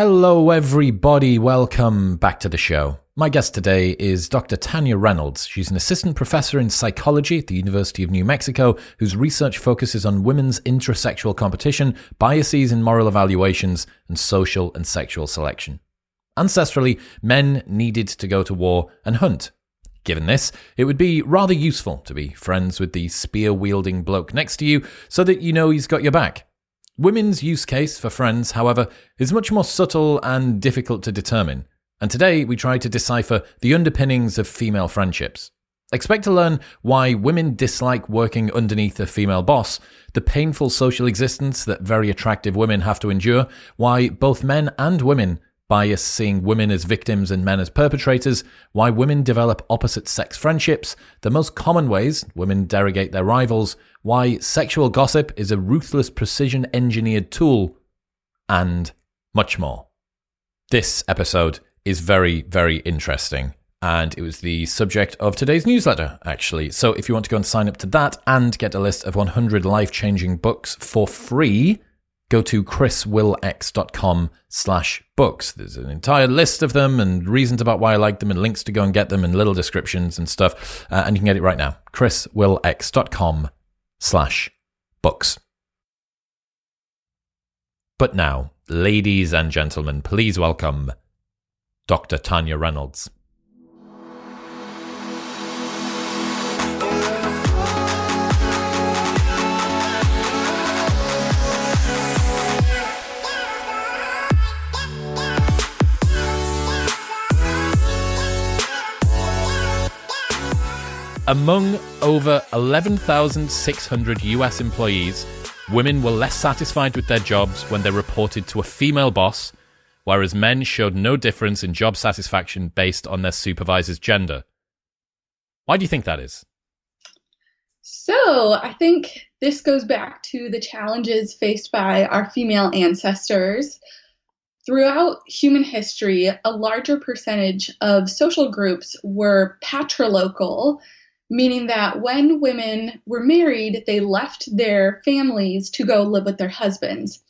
Hello, everybody. Welcome back to the show. My guest today is Dr. Tania Reynolds. She's an assistant professor in psychology at the University of New Mexico, whose research focuses on women's intrasexual competition, biases in moral evaluations, and social and sexual selection. Ancestrally, men needed to go to war and hunt. Given this, it would be rather useful to be friends with the spear wielding bloke next to you so that you know he's got your back. Women's use case for friends, however, is much more subtle and difficult to determine and today we try to decipher the underpinnings of female friendships. Expect to learn why women dislike working underneath a female boss, the painful social existence that very attractive women have to endure, why both men and women bias seeing women as victims and men as perpetrators, why women develop opposite sex friendships, the most common ways women derogate their rivals, why sexual gossip is a ruthless precision engineered tool, and much more. This episode is very, very interesting. And it was the subject of today's newsletter, actually. So if you want to go and sign up to that and get a list of 100 life changing books for free, go to chriswillx.com slash books. There's an entire list of them and reasons about why I like them and links to go and get them and little descriptions and stuff. Uh, and you can get it right now. chriswillx.com slash books. But now, ladies and gentlemen, please welcome Dr. Tania Reynolds. Among over 11,600 US employees, women were less satisfied with their jobs when they reported to a female boss whereas men showed no difference in job satisfaction based on their supervisor's gender. Why do you think that is? So, I think this goes back to the challenges faced by our female ancestors. Throughout human history, a larger percentage of social groups were patrilocal, meaning that when women were married, they left their families to go live with their husbands.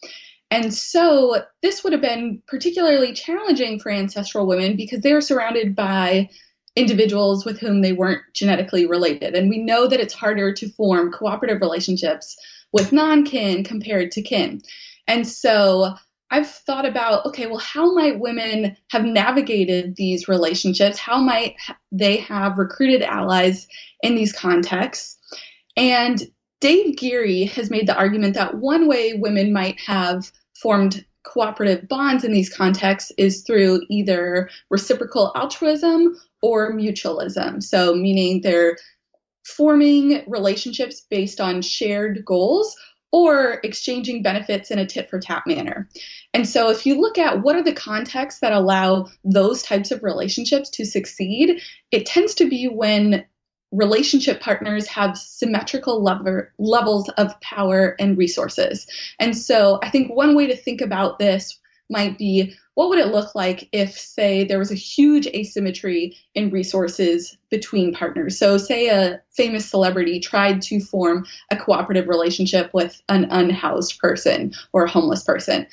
And so this would have been particularly challenging for ancestral women because they were surrounded by individuals with whom they weren't genetically related. And we know that it's harder to form cooperative relationships with non kin compared to kin. And so I've thought about okay, well, how might women have navigated these relationships? How might they have recruited allies in these contexts? And Dave Geary has made the argument that one way women might have formed cooperative bonds in these contexts is through either reciprocal altruism or mutualism. So, meaning they're forming relationships based on shared goals or exchanging benefits in a tit for tat manner. And so, if you look at what are the contexts that allow those types of relationships to succeed, it tends to be when relationship partners have symmetrical levels of power and resources. And so I think one way to think about this might be what would it look like if, say, there was a huge asymmetry in resources between partners? So, say a famous celebrity tried to form a cooperative relationship with an unhoused person or a homeless person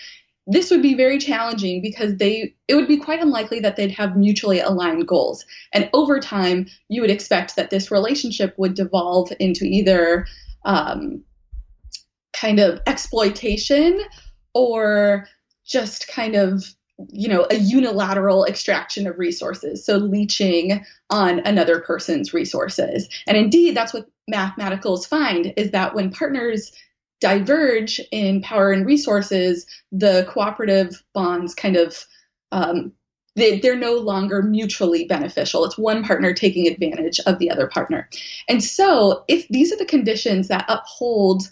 this would be very challenging because they it would be quite unlikely that they'd have mutually aligned goals. And over time you would expect that this relationship would devolve into either um, kind of exploitation or just kind of you know a unilateral extraction of resources. So leeching on another person's resources. And indeed that's what mathematicals find is that when partners diverge in power and resources, the cooperative bonds kind of um, they, they're no longer mutually beneficial. It's one partner taking advantage of the other partner. And so, if these are the conditions that uphold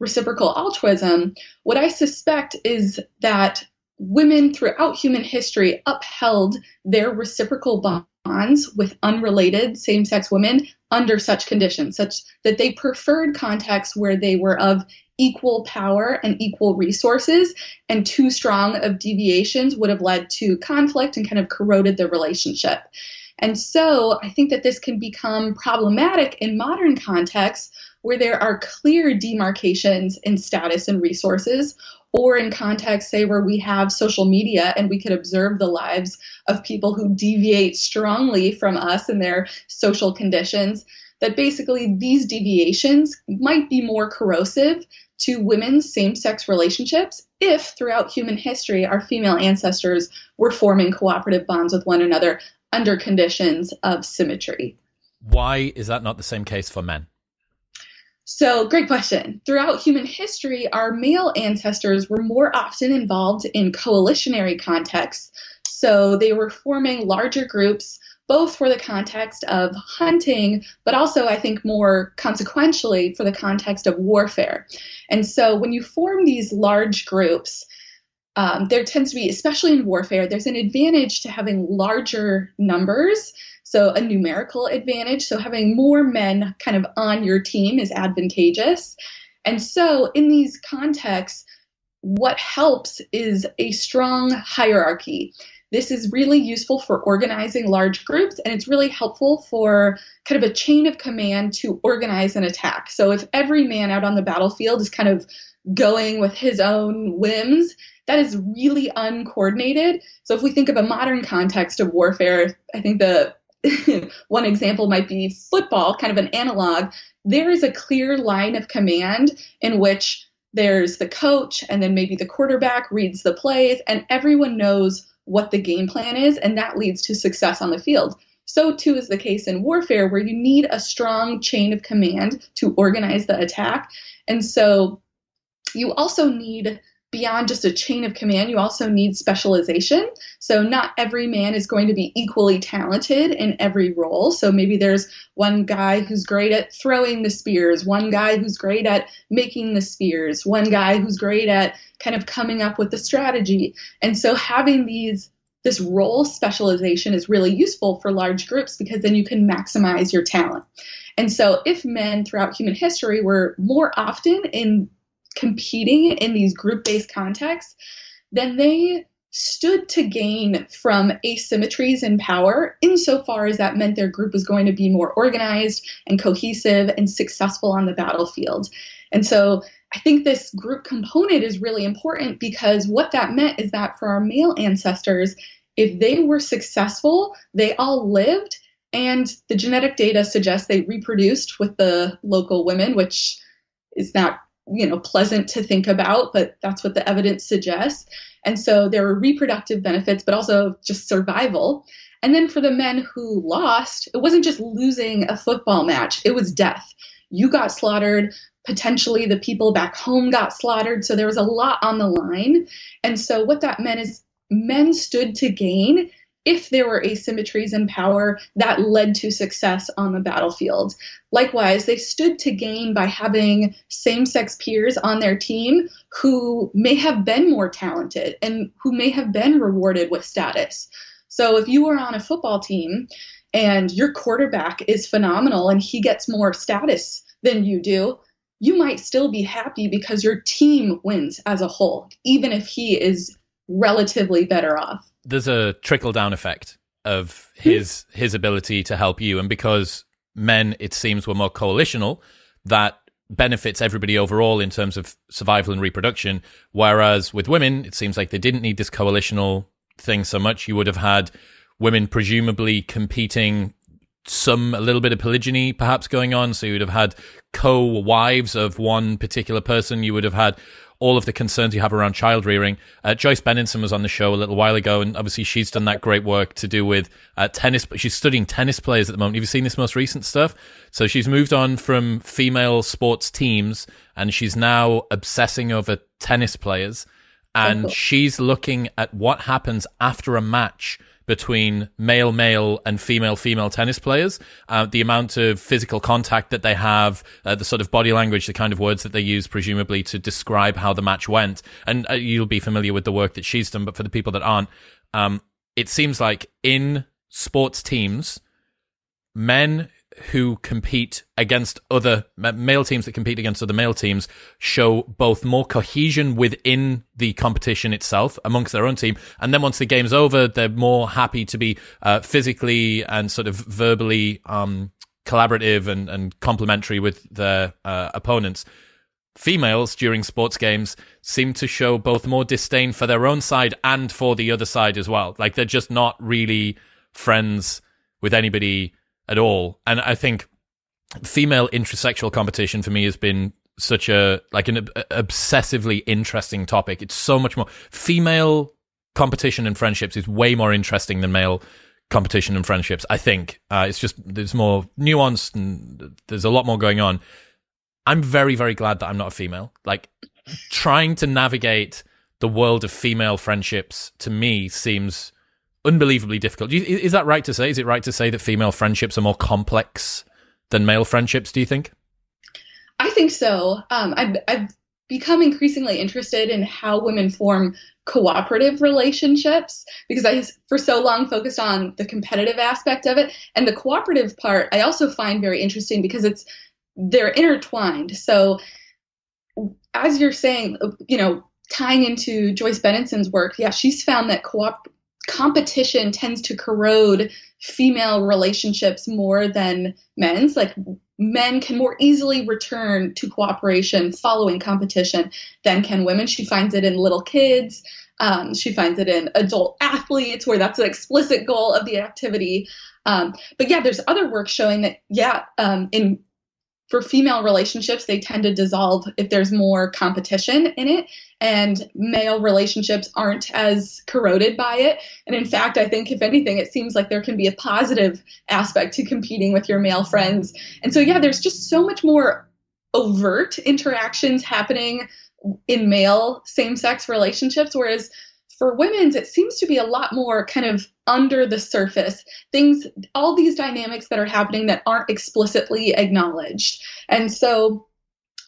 reciprocal altruism, what I suspect is that women throughout human history upheld their reciprocal bonds with unrelated same sex women under such conditions, such that they preferred contexts where they were of equal power and equal resources, and too strong of deviations would have led to conflict and kind of corroded the relationship. And so I think that this can become problematic in modern contexts where there are clear demarcations in status and resources, or in contexts, say, where we have social media and we could observe the lives of people who deviate strongly from us and their social conditions, that basically these deviations might be more corrosive to women's same sex relationships if throughout human history our female ancestors were forming cooperative bonds with one another under conditions of symmetry. Why is that not the same case for men? So, great question. Throughout human history, our male ancestors were more often involved in coalitionary contexts. So, they were forming larger groups, both for the context of hunting, but also, I think, more consequentially, for the context of warfare. And so, when you form these large groups, um, there tends to be, especially in warfare, there's an advantage to having larger numbers so, a numerical advantage. So, having more men kind of on your team is advantageous. And so, in these contexts, what helps is a strong hierarchy. This is really useful for organizing large groups, and it's really helpful for kind of a chain of command to organize an attack. So, if every man out on the battlefield is kind of going with his own whims, that is really uncoordinated. So, if we think of a modern context of warfare, I think the one example might be football, kind of an analog. There is a clear line of command in which there's the coach and then maybe the quarterback reads the plays and everyone knows what the game plan is and that leads to success on the field. So too is the case in warfare where you need a strong chain of command to organize the attack. And so you also need beyond just a chain of command, you also need specialization. So, not every man is going to be equally talented in every role. So, maybe there's one guy who's great at throwing the spears, one guy who's great at making the spears, one guy who's great at kind of coming up with the strategy. And so, having these this role specialization is really useful for large groups because then you can maximize your talent. And so, if men throughout human history were more often in competing in these group based contexts, then they stood to gain from asymmetries in power insofar as that meant their group was going to be more organized and cohesive and successful on the battlefield. And so I think this group component is really important because what that meant is that for our male ancestors, if they were successful, they all lived, and the genetic data suggests they reproduced with the local women, which is not you know pleasant to think about but that's what the evidence suggests. And so there were reproductive benefits but also just survival. And then for the men who lost it wasn't just losing a football match it was death. You got slaughtered. Potentially the people back home got slaughtered. So there was a lot on the line. And so what that meant is men stood to gain if there were asymmetries in power that led to success on the battlefield. Likewise, they stood to gain by having same sex peers on their team who may have been more talented and who may have been rewarded with status. So if you were on a football team and your quarterback is phenomenal and he gets more status than you do, you might still be happy because your team wins as a whole, even if he is relatively better off there's a trickle down effect of his his ability to help you, and because men, it seems, were more coalitional, that benefits everybody overall in terms of survival and reproduction. Whereas with women, it seems like they didn't need this coalitional thing so much. You would have had women presumably competing some a little bit of polygyny perhaps going on so you would have had co-wives of one particular person you would have had all of the concerns you have around child rearing. Uh, Joyce Benenson was on the show a little while ago, and obviously she's done that great work to do with uh, tennis. But she's studying tennis players at the moment. Have you seen this most recent stuff? So she's moved on from female sports teams, and she's now obsessing over tennis players. And oh. she's looking at what happens after a match between male male and female female tennis players, uh, the amount of physical contact that they have, uh, the sort of body language, the kind of words that they use, presumably to describe how the match went. And uh, you'll be familiar with the work that she's done, but for the people that aren't, um, it seems like in sports teams, men who compete against other male teams that compete against other male teams show both more cohesion within the competition itself amongst their own team. And then once the game's over, they're more happy to be uh, physically and sort of verbally um, collaborative and, and complementary with their uh, opponents. Females during sports games seem to show both more disdain for their own side and for the other side as well. Like they're just not really friends with anybody at all. And I think female intrasexual competition for me has been such a like an obsessively interesting topic. It's so much more female competition and friendships is way more interesting than male competition and friendships. I think uh, it's just there's more nuanced and there's a lot more going on. I'm very very glad that I'm not a female. Like trying to navigate the world of female friendships to me seems unbelievably difficult. Is that right to say? Is it right to say that female friendships are more complex than male friendships? Do you think? I think so. Um, I've, I've become increasingly interested in how women form cooperative relationships because I, for so long, focused on the competitive aspect of it. And the cooperative part, I also find very interesting because it's they're intertwined. So, as you're saying, you know, tying into Joyce Benenson's work, yeah, she's found that co-op competition tends to corrode female relationships more than men's. Like men can more easily return to cooperation following competition than can women. She finds it in little kids. Um, she finds it in adult athletes where that's an explicit goal of the activity. Um, but yeah, there's other work showing that, yeah, um, in for female relationships, they tend to dissolve if there's more competition in it, and male relationships aren't as corroded by it. And in fact, I think if anything, it seems like there can be a positive aspect to competing with your male friends. And so, yeah, there's just so much more overt interactions happening in male same sex relationships, whereas for women's, it seems to be a lot more kind of under the surface things, all these dynamics that are happening that aren't explicitly acknowledged. And so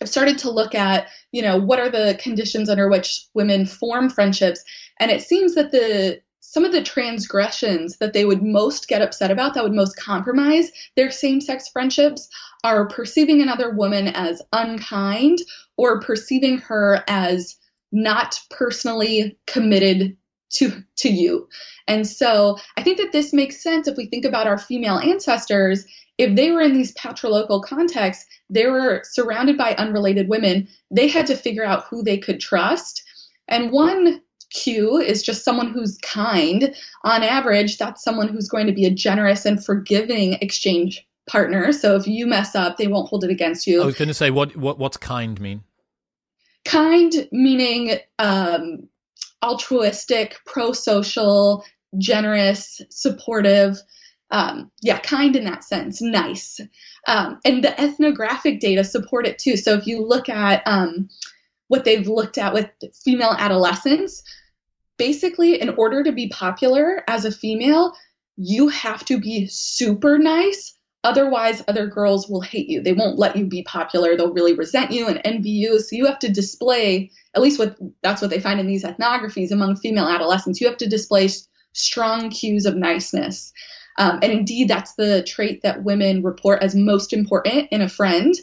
I've started to look at, you know, what are the conditions under which women form friendships. And it seems that the some of the transgressions that they would most get upset about, that would most compromise their same sex friendships, are perceiving another woman as unkind or perceiving her as not personally committed to to you. And so I think that this makes sense if we think about our female ancestors. If they were in these patrilocal contexts, they were surrounded by unrelated women. They had to figure out who they could trust. And one cue is just someone who's kind. On average, that's someone who's going to be a generous and forgiving exchange partner. So if you mess up, they won't hold it against you. I was going to say, what what what's kind mean? Kind meaning um, altruistic, pro social, generous, supportive. Um, yeah, kind in that sense, nice. Um, and the ethnographic data support it too. So if you look at um, what they've looked at with female adolescents, basically, in order to be popular as a female, you have to be super nice Otherwise, other girls will hate you. They won't let you be popular. They'll really resent you and envy you. So you have to display, at least what that's what they find in these ethnographies among female adolescents. You have to display strong cues of niceness. Um, and indeed, that's the trait that women report as most important in a friend.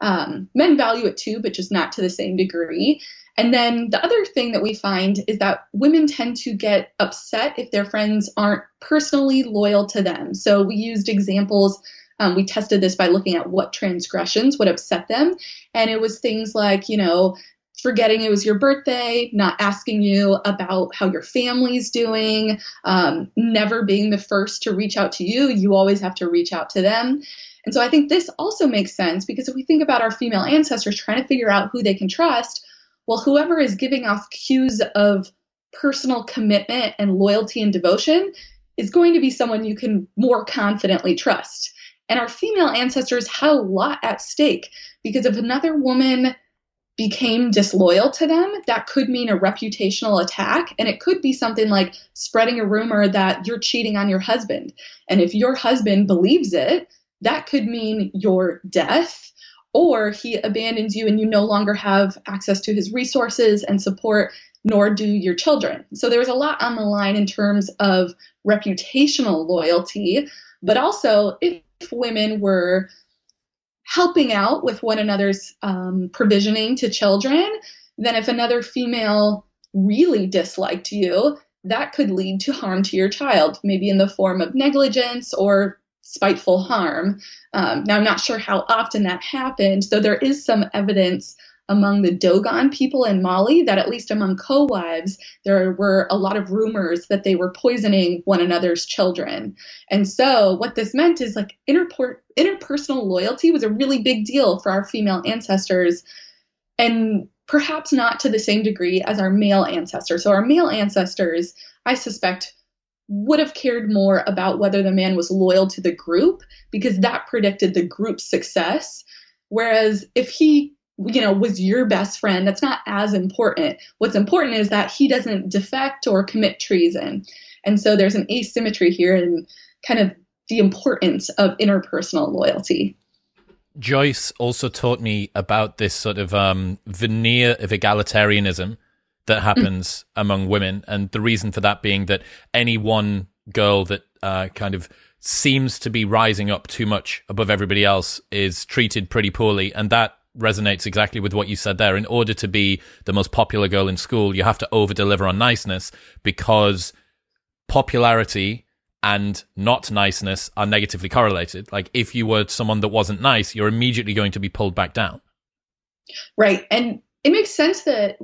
Um, men value it too, but just not to the same degree. And then the other thing that we find is that women tend to get upset if their friends aren't personally loyal to them. So we used examples. Um, we tested this by looking at what transgressions would upset them. And it was things like, you know, forgetting it was your birthday, not asking you about how your family's doing, um, never being the first to reach out to you. You always have to reach out to them. And so I think this also makes sense because if we think about our female ancestors trying to figure out who they can trust, well, whoever is giving off cues of personal commitment and loyalty and devotion is going to be someone you can more confidently trust. And our female ancestors had a lot at stake because if another woman became disloyal to them, that could mean a reputational attack. And it could be something like spreading a rumor that you're cheating on your husband. And if your husband believes it, that could mean your death or he abandons you and you no longer have access to his resources and support, nor do your children. So there was a lot on the line in terms of reputational loyalty, but also if women were helping out with one another's um, provisioning to children, then if another female really disliked you, that could lead to harm to your child, maybe in the form of negligence or spiteful harm. Um, now, I'm not sure how often that happened, though there is some evidence among the Dogon people in Mali that, at least among co wives, there were a lot of rumors that they were poisoning one another's children. And so, what this meant is like interpor- interpersonal loyalty was a really big deal for our female ancestors. And perhaps not to the same degree as our male ancestors. So, our male ancestors, I suspect, would have cared more about whether the man was loyal to the group because that predicted the group's success. Whereas if he, you know, was your best friend, that's not as important. What's important is that he doesn't defect or commit treason. And so there's an asymmetry here in kind of the importance of interpersonal loyalty. Joyce also taught me about this sort of um, veneer of egalitarianism that happens among women, and the reason for that being that any one girl that uh, kind of seems to be rising up too much above everybody else is treated pretty poorly, and that resonates exactly with what you said there. In order to be the most popular girl in school, you have to over deliver on niceness because popularity and not niceness are negatively correlated. Like if you were someone that wasn't nice, you're immediately going to be pulled back down. Right. And it makes sense that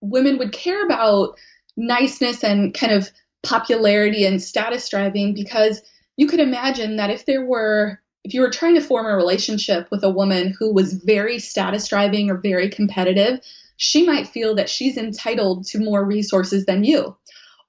women would care about niceness and kind of popularity and status driving because you could imagine that if there were if you were trying to form a relationship with a woman who was very status driving or very competitive, she might feel that she's entitled to more resources than you.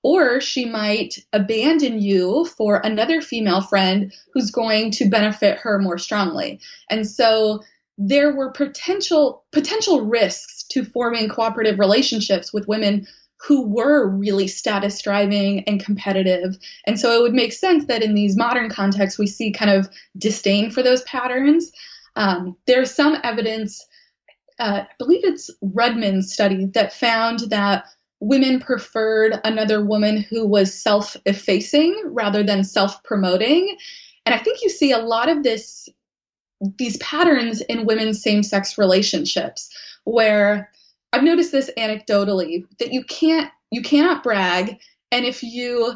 Or she might abandon you for another female friend who's going to benefit her more strongly. And so there were potential potential risks to forming cooperative relationships with women who were really status driving and competitive. And so it would make sense that in these modern contexts, we see kind of disdain for those patterns. Um, there's some evidence, uh, I believe it's Rudman's study, that found that women preferred another woman who was self effacing rather than self promoting. And I think you see a lot of this, these patterns in women's same sex relationships where I've noticed this anecdotally that you can't, you cannot brag. And if you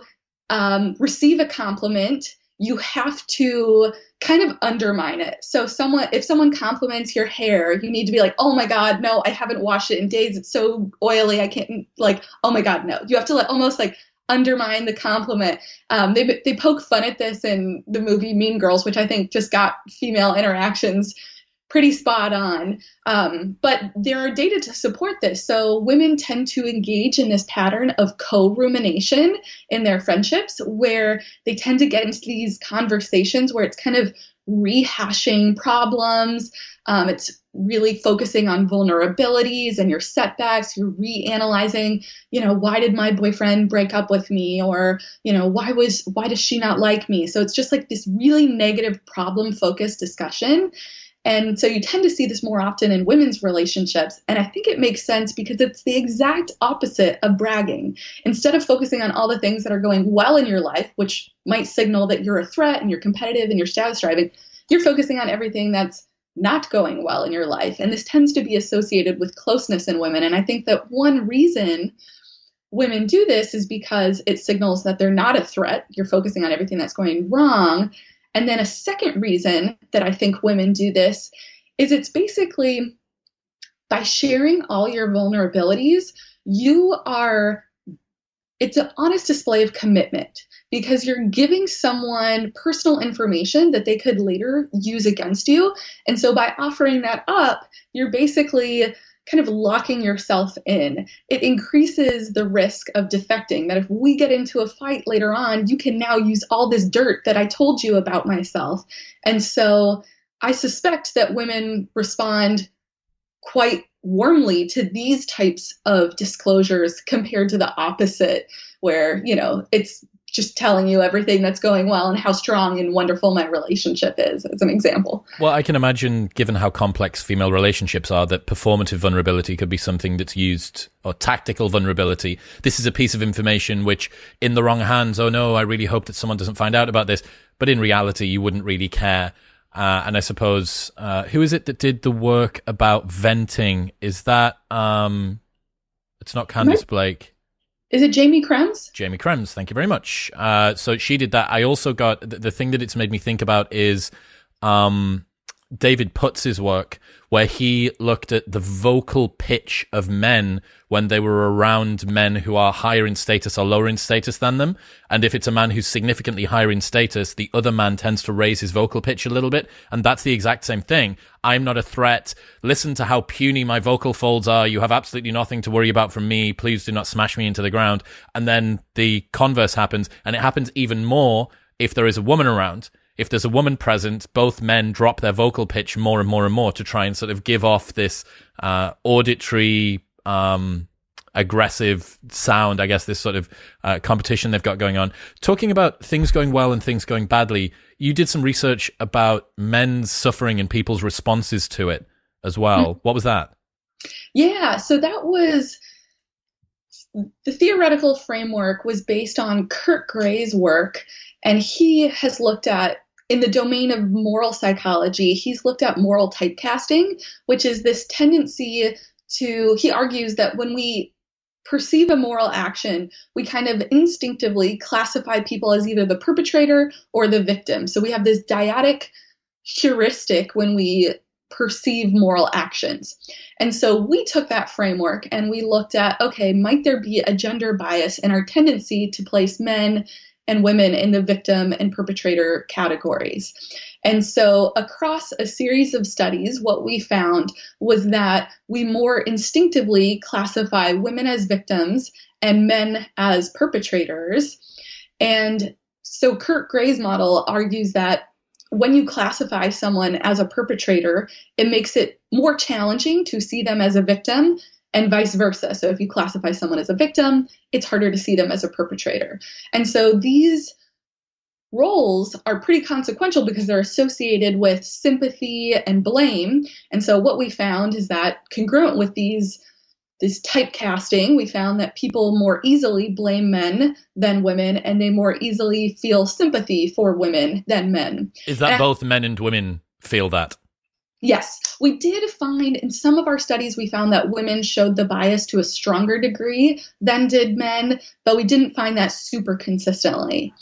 um, receive a compliment, you have to kind of undermine it. So someone if someone compliments your hair, you need to be like, "Oh my god, no, I haven't washed it in days. It's so oily. I can't like, oh my god, no." You have to like almost like undermine the compliment. Um, they they poke fun at this in the movie Mean Girls, which I think just got female interactions pretty spot on. Um, but there are data to support this. So women tend to engage in this pattern of co rumination in their friendships, where they tend to get into these conversations where it's kind of rehashing problems. Um, it's really focusing on vulnerabilities and your setbacks. You're reanalyzing, you know, why did my boyfriend break up with me, or you know, why was why does she not like me? So it's just like this really negative problem focused discussion. And so you tend to see this more often in women's relationships. And I think it makes sense because it's the exact opposite of bragging. Instead of focusing on all the things that are going well in your life, which might signal that you're a threat and you're competitive and you're status driving, you're focusing on everything that's not going well in your life. And this tends to be associated with closeness in women. And I think that one reason women do this is because it signals that they're not a threat. You're focusing on everything that's going wrong. And then a second reason that I think women do this is it's basically by sharing all your vulnerabilities, you are, it's an honest display of commitment because you're giving someone personal information that they could later use against you. And so by offering that up, you're basically kind of locking yourself in. It increases the risk of defecting. That if we get into a fight later on, you can now use all this dirt that I told you about myself. And so I suspect that women respond quite warmly to these types of disclosures compared to the opposite, where, you know, it's just telling you everything that's going well and how strong and wonderful my relationship is, as an example. Well, I can imagine, given how complex female relationships are, that performative vulnerability could be something that's used, or tactical vulnerability. This is a piece of information which, in the wrong hands, oh no, I really hope that someone doesn't find out about this. But in reality, you wouldn't really care. Uh, and I suppose, uh, who is it that did the work about venting? Is that, um, it's not Candice Blake Is it Jamie Krems? Jamie Krems, thank you very much. Uh, so she did that. I also got the, the thing that it's made me think about is um, David Puts's work, where he looked at the vocal pitch of men when they were around men who are higher in status or lower in status than them. And if it's a man who's significantly higher in status, the other man tends to raise his vocal pitch a little bit. And that's the exact same thing. I'm not a threat. Listen to how puny my vocal folds are. You have absolutely nothing to worry about from me. Please do not smash me into the ground. And then the converse happens. And it happens even more if there is a woman around if there's a woman present, both men drop their vocal pitch more and more and more to try and sort of give off this uh, auditory, um, aggressive sound. I guess this sort of uh, competition they've got going on. Talking about things going well and things going badly, you did some research about men's suffering and people's responses to it as well. Mm-hmm. What was that? Yeah, so that was the theoretical framework was based on Kurt Gray's work, and he has looked at in the domain of moral psychology, he's looked at moral typecasting, which is this tendency to, he argues that when we perceive a moral action, we kind of instinctively classify people as either the perpetrator or the victim. So we have this dyadic heuristic when we perceive moral actions. And so we took that framework and we looked at okay, might there be a gender bias in our tendency to place men and women in the victim and perpetrator categories. And so, across a series of studies, what we found was that we more instinctively classify women as victims and men as perpetrators. And so, Kurt Gray's model argues that when you classify someone as a perpetrator, it makes it more challenging to see them as a victim and vice versa. So if you classify someone as a victim, it's harder to see them as a perpetrator. And so these roles are pretty consequential because they're associated with sympathy and blame. And so what we found is that congruent with these this typecasting, we found that people more easily blame men than women, and they more easily feel sympathy for women than men. Is that and, both men and women feel that? Yes, we did find in some of our studies, we found that women showed the bias to a stronger degree than did men, but we didn't find that super consistently.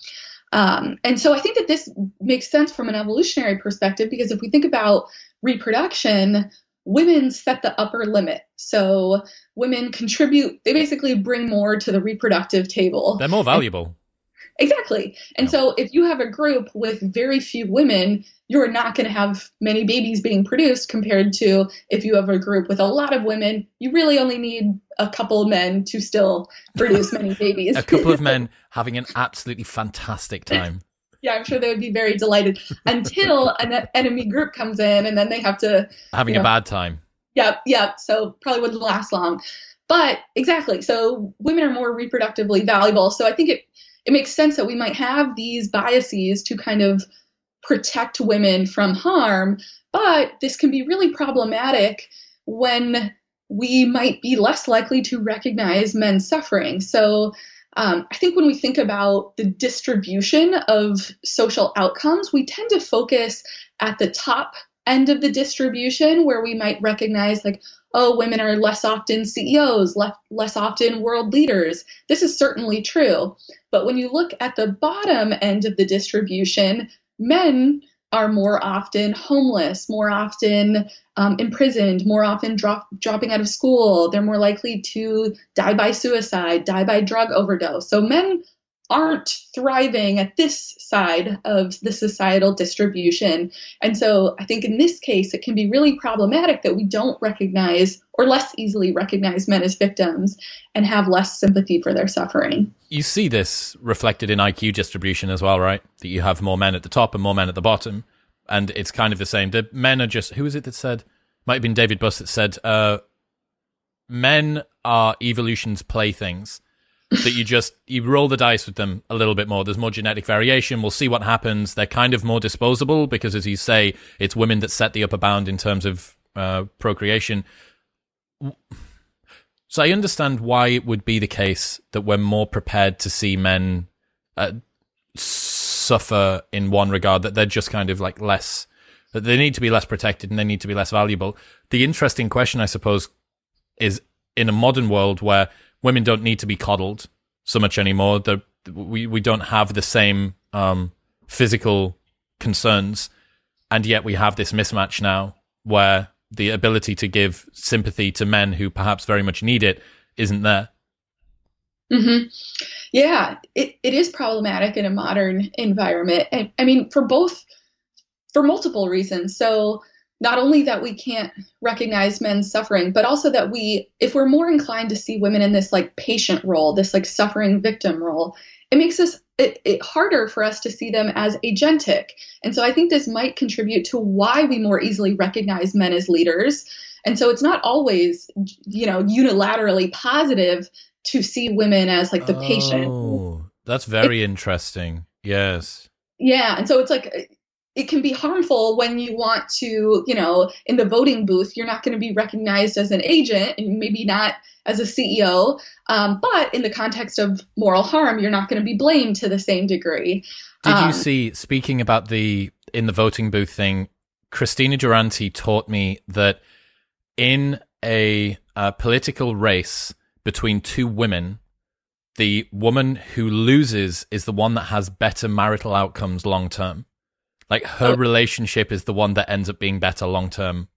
Um, and so I think that this makes sense from an evolutionary perspective because if we think about reproduction, women set the upper limit. So women contribute, they basically bring more to the reproductive table. They're more valuable. Exactly. And so if you have a group with very few women, you're not going to have many babies being produced compared to if you have a group with a lot of women, you really only need a couple of men to still produce many babies. a couple of men having an absolutely fantastic time. yeah, I'm sure they would be very delighted until an enemy group comes in and then they have to having you know, a bad time. Yep, yep. So probably wouldn't last long. But exactly. So women are more reproductively valuable. So I think it it makes sense that we might have these biases to kind of protect women from harm, but this can be really problematic when we might be less likely to recognize men's suffering. So um, I think when we think about the distribution of social outcomes, we tend to focus at the top end of the distribution where we might recognize, like, oh, women are less often CEOs, less, less often world leaders. This is certainly true. But when you look at the bottom end of the distribution, men are more often homeless, more often um, imprisoned, more often drop, dropping out of school. They're more likely to die by suicide, die by drug overdose. So men aren't thriving at this side of the societal distribution. And so I think in this case, it can be really problematic that we don't recognize or less easily recognize men as victims and have less sympathy for their suffering. You see this reflected in IQ distribution as well, right? That you have more men at the top and more men at the bottom. And it's kind of the same. The men are just, who is it that said? Might have been David Buss that said, uh, men are evolution's playthings that you just you roll the dice with them a little bit more. There's more genetic variation. We'll see what happens. They're kind of more disposable because, as you say, it's women that set the upper bound in terms of uh, procreation. So I understand why it would be the case that we're more prepared to see men uh, suffer in one regard. That they're just kind of like less. That they need to be less protected and they need to be less valuable. The interesting question, I suppose, is in a modern world where women don't need to be coddled. so much anymore. The, we we don't have the same um, physical concerns, and yet we have this mismatch now where the ability to give sympathy to men who perhaps very much need it isn't there. Mm-hmm. Yeah, it, it is problematic in a modern environment. And I mean, for both, for multiple reasons. So, not only that we can't recognize men's suffering, but also that we, if we're more inclined to see women in this like patient role, this like suffering victim role, it makes us it, it harder for us to see them as agentic. And so I think this might contribute to why we more easily recognize men as leaders. And so it's not always, you know, unilaterally positive to see women as like the oh, patient. That's very it, interesting. Yes. Yeah. And so it's like it can be harmful when you want to, you know, in the voting booth, you're not going to be recognized as an agent and maybe not as a CEO. Um, but in the context of moral harm, you're not going to be blamed to the same degree. Did um, you see, speaking about the in the voting booth thing, Kristina Durante taught me that in a, a political race between two women, the woman who loses is the one that has better marital outcomes long term. Like her oh. relationship is the one that ends up being better long term.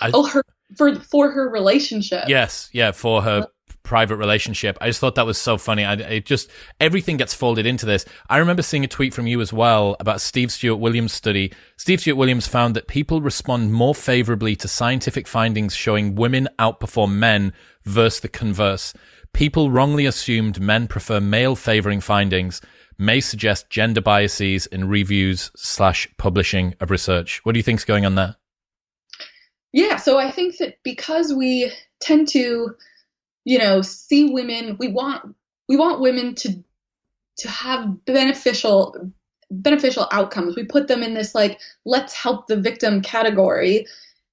Oh, her for for her relationship. Yes, yeah, for her uh. private relationship. I just thought that was so funny. I it just everything gets folded into this. I remember seeing a tweet from you as well about Steve Stewart Williams' study. Steve Stewart Williams found that people respond more favorably to scientific findings showing women outperform men versus the converse. People wrongly assumed men prefer male favoring findings may suggest gender biases in reviews slash publishing of research. What do you think is going on there? Yeah, so I think that because we tend to, you know, see women, we want we want women to to have beneficial beneficial outcomes. We put them in this like let's help the victim category.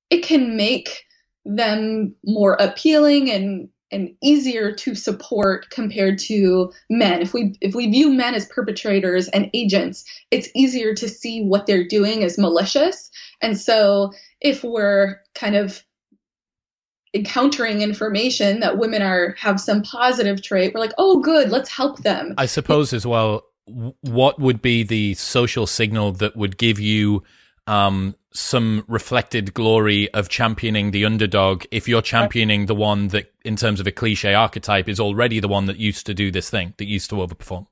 It can make them more appealing and and easier to support compared to men. If we if we view men as perpetrators and agents, it's easier to see what they're doing as malicious. And so if we're kind of encountering information that women are have some positive trait, we're like, "Oh, good, let's help them." I suppose as well what would be the social signal that would give you um, some reflected glory of championing the underdog if you're championing the one that, in terms of a cliche archetype, is already the one that used to do this thing, that used to overperform.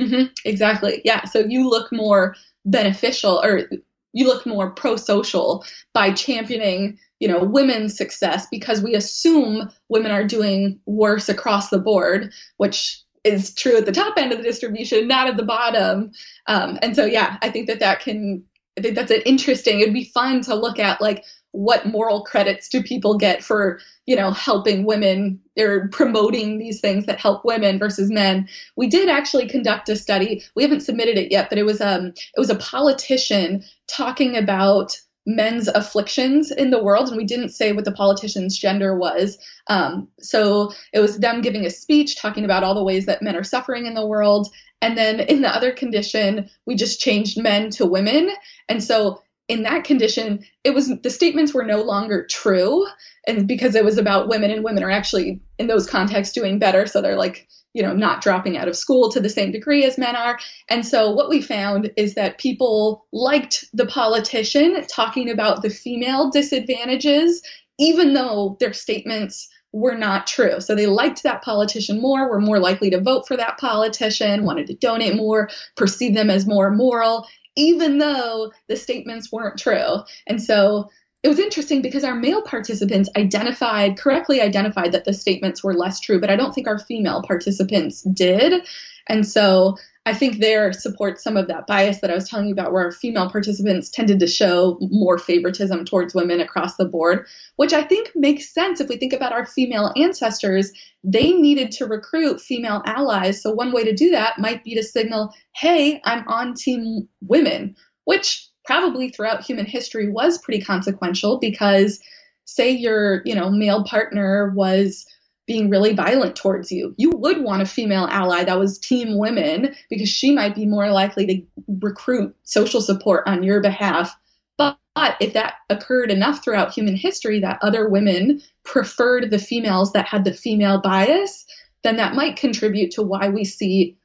Mm-hmm, exactly. Yeah. So you look more beneficial or you look more pro social by championing, you know, women's success because we assume women are doing worse across the board, which is true at the top end of the distribution, not at the bottom. Um, and so, yeah, I think that that can I think that's an interesting. It'd be fun to look at like what moral credits do people get for you know helping women or promoting these things that help women versus men. We did actually conduct a study. We haven't submitted it yet, but it was um it was a politician talking about men's afflictions in the world, and we didn't say what the politician's gender was. Um, so it was them giving a speech talking about all the ways that men are suffering in the world, and then in the other condition, we just changed men to women. And so in that condition, it was the statements were no longer true. And because it was about women and women are actually in those contexts doing better. So they're like, you know, not dropping out of school to the same degree as men are. And so what we found is that people liked the politician talking about the female disadvantages, even though their statements were not true. So they liked that politician more, were more likely to vote for that politician, wanted to donate more, perceived them as more moral, even though the statements weren't true. And so it was interesting because our male participants identified, correctly identified that the statements were less true, but I don't think our female participants did. And so I think there supports some of that bias that I was telling you about, where female participants tended to show more favoritism towards women across the board, which I think makes sense if we think about our female ancestors. They needed to recruit female allies. So, one way to do that might be to signal, hey, I'm on team women, which probably throughout human history was pretty consequential because, say, your you know, male partner was being really violent towards you. You would want a female ally that was team women because she might be more likely to recruit social support on your behalf. But, but if that occurred enough throughout human history that other women preferred the females that had the female bias, then that might contribute to why we see,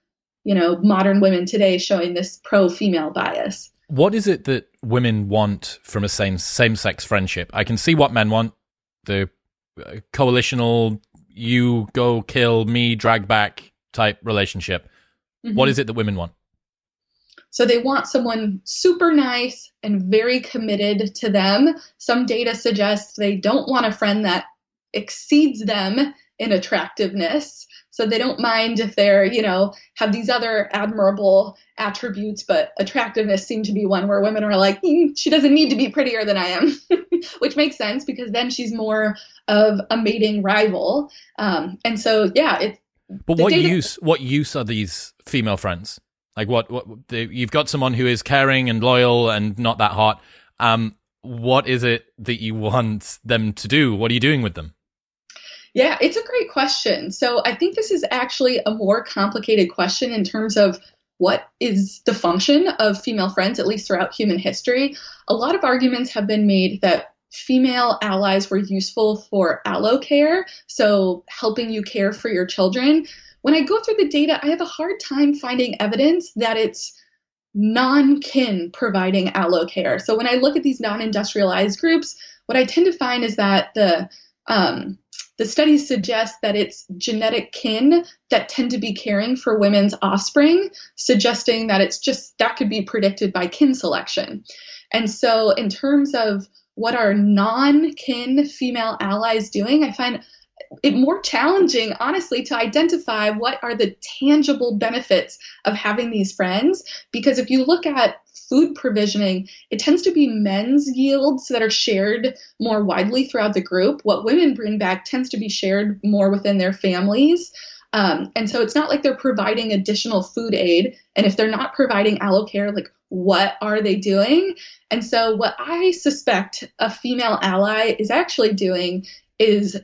you know, modern women today showing this pro female bias. What is it that women want from a same same sex friendship? I can see what men want the uh, coalitional, you go kill me, drag back type relationship. Mm-hmm. What is it that women want? So they want someone super nice and very committed to them. Some data suggests they don't want a friend that exceeds them in attractiveness. So they don't mind if they're, you know, have these other admirable attributes, but attractiveness seemed to be one where women are like, mm, she doesn't need to be prettier than I am, which makes sense because then she's more of a mating rival. Um, and so, yeah, it. But what use? What use are these female friends? Like what? What the, you've got someone who is caring and loyal and not that hot. Um, what is it that you want them to do? What are you doing with them? Yeah, it's a great question. So I think this is actually a more complicated question in terms of what is the function of female friends, at least throughout human history. A lot of arguments have been made that female allies were useful for allo care, so helping you care for your children. When I go through the data, I have a hard time finding evidence that it's non kin providing allo care. So when I look at these non industrialized groups, what I tend to find is that the um, the studies suggest that it's genetic kin that tend to be caring for women's offspring, suggesting that it's just that could be predicted by kin selection. And so, in terms of what are non kin female allies doing, I find it more challenging, honestly, to identify what are the tangible benefits of having these friends. Because if you look at food provisioning, it tends to be men's yields that are shared more widely throughout the group. What women bring back tends to be shared more within their families. Um, and so it's not like they're providing additional food aid. And if they're not providing allo care, like what are they doing? And so what I suspect a female ally is actually doing is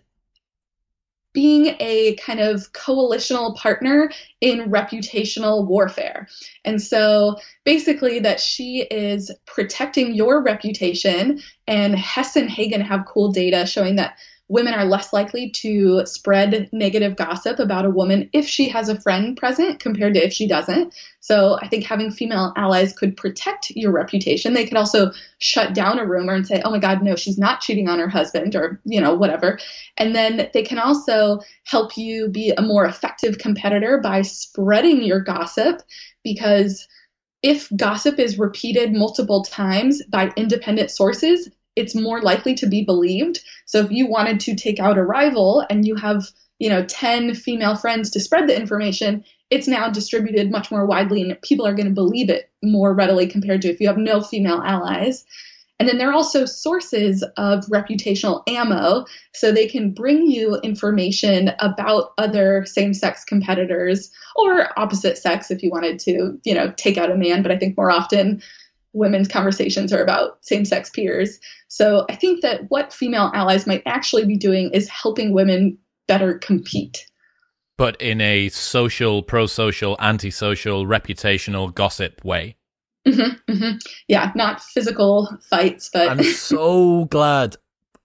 being a kind of coalitional partner in reputational warfare. And so basically, that she is protecting your reputation. And Hess and Hagen have cool data showing that women are less likely to spread negative gossip about a woman if she has a friend present compared to if she doesn't. So I think having female allies could protect your reputation. They could also shut down a rumor and say, oh my God, no, she's not cheating on her husband or, you know, whatever. And then they can also help you be a more effective competitor by spreading your gossip because if gossip is repeated multiple times by independent sources, it's more likely to be believed. So if you wanted to take out a rival and you have, you know, 10 female friends to spread the information, it's now distributed much more widely and people are going to believe it more readily compared to if you have no female allies. And then there are also sources of reputational ammo, so they can bring you information about other same-sex competitors or opposite sex if you wanted to, you know, take out a man. But I think more often women's conversations are about same sex peers. So I think that what female allies might actually be doing is helping women better compete. But in a social, pro social, anti social, reputational gossip way. Mm-hmm, mm-hmm. Yeah, not physical fights, but. I'm so glad.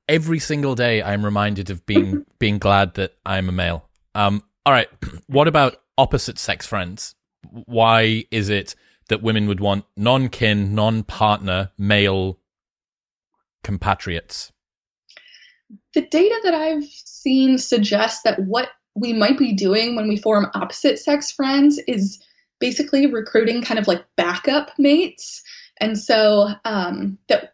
Every single day, I'm reminded of being being glad that I'm a male. Um, all right, what about opposite sex friends? Why is it that women would want non kin, non partner male compatriots? The data that I've seen suggests that what we might be doing when we form opposite sex friends is basically recruiting kind of like backup mates. And so um, that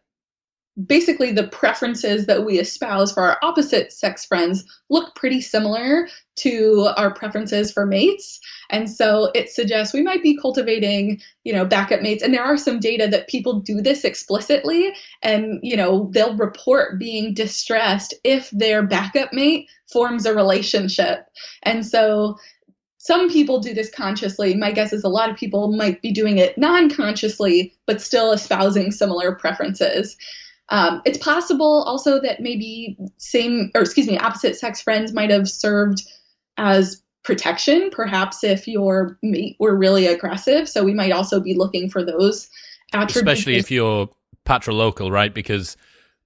basically the preferences that we espouse for our opposite sex friends look pretty similar to our preferences for mates and so it suggests we might be cultivating you know backup mates and there are some data that people do this explicitly and you know they'll report being distressed if their backup mate forms a relationship and so some people do this consciously. My guess is a lot of people might be doing it non consciously, but still espousing similar preferences. Um, it's possible also that maybe same, or excuse me, opposite sex friends might have served as protection, perhaps if your mate were really aggressive. So we might also be looking for those attributes. Especially if you're patrilocal, right? Because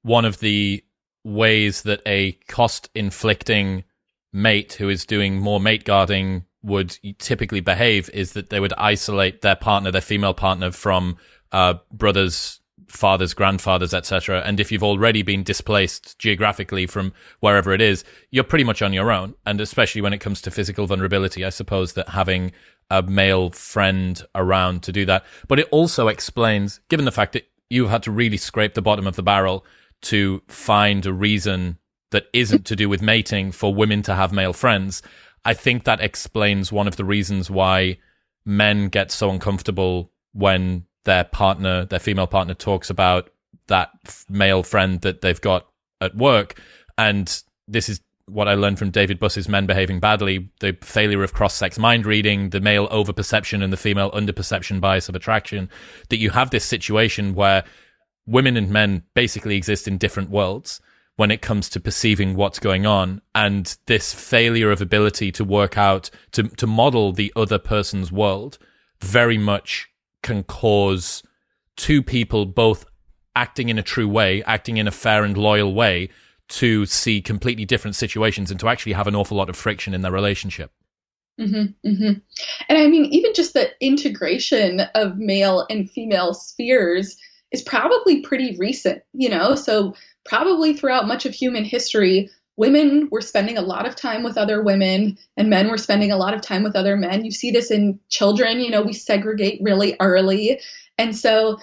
one of the ways that a cost inflicting mate who is doing more mate guarding would typically behave is that they would isolate their partner, their female partner, from uh, brothers, fathers, grandfathers, etc. And if you've already been displaced geographically from wherever it is, you're pretty much on your own. And especially when it comes to physical vulnerability, I suppose that having a male friend around to do that. But it also explains, given the fact that you've had to really scrape the bottom of the barrel to find a reason that isn't to do with mating for women to have male friends. I think that explains one of the reasons why men get so uncomfortable when their partner, their female partner, talks about that male friend that they've got at work. And this is what I learned from David Buss's Men Behaving Badly the failure of cross sex mind reading, the male overperception and the female underperception bias of attraction. That you have this situation where women and men basically exist in different worlds when it comes to perceiving what's going on. And this failure of ability to work out, to, to model the other person's world very much can cause two people both acting in a true way, acting in a fair and loyal way, to see completely different situations and to actually have an awful lot of friction in their relationship. Mm-hmm, mm-hmm. And I mean, even just the integration of male and female spheres is probably pretty recent, you know? So, probably throughout much of human history, women were spending a lot of time with other women and men were spending a lot of time with other men. You see this in children, you know, we segregate really early. And so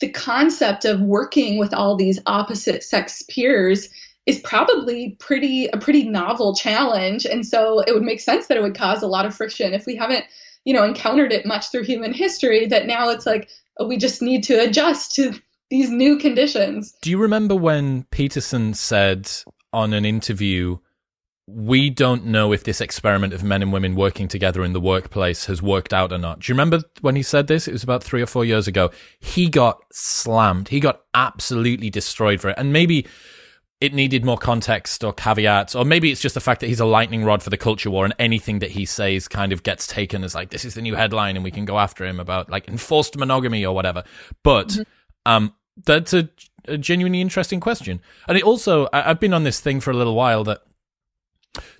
the concept of working with all these opposite sex peers is probably pretty a pretty novel challenge and so it would make sense that it would cause a lot of friction if we haven't you know encountered it much through human history that now it's like oh, we just need to adjust to these new conditions do you remember when peterson said on an interview, we don't know if this experiment of men and women working together in the workplace has worked out or not. Do you remember when he said this? It was about three or four years ago. He got slammed. He got absolutely destroyed for it. And maybe it needed more context or caveats, or maybe it's just the fact that he's a lightning rod for the culture war and anything that he says kind of gets taken as like, this is the new headline and we can go after him about like enforced monogamy or whatever. But, mm-hmm. um, that's a a genuinely interesting question. And it also, I, have been on this thing for a little while that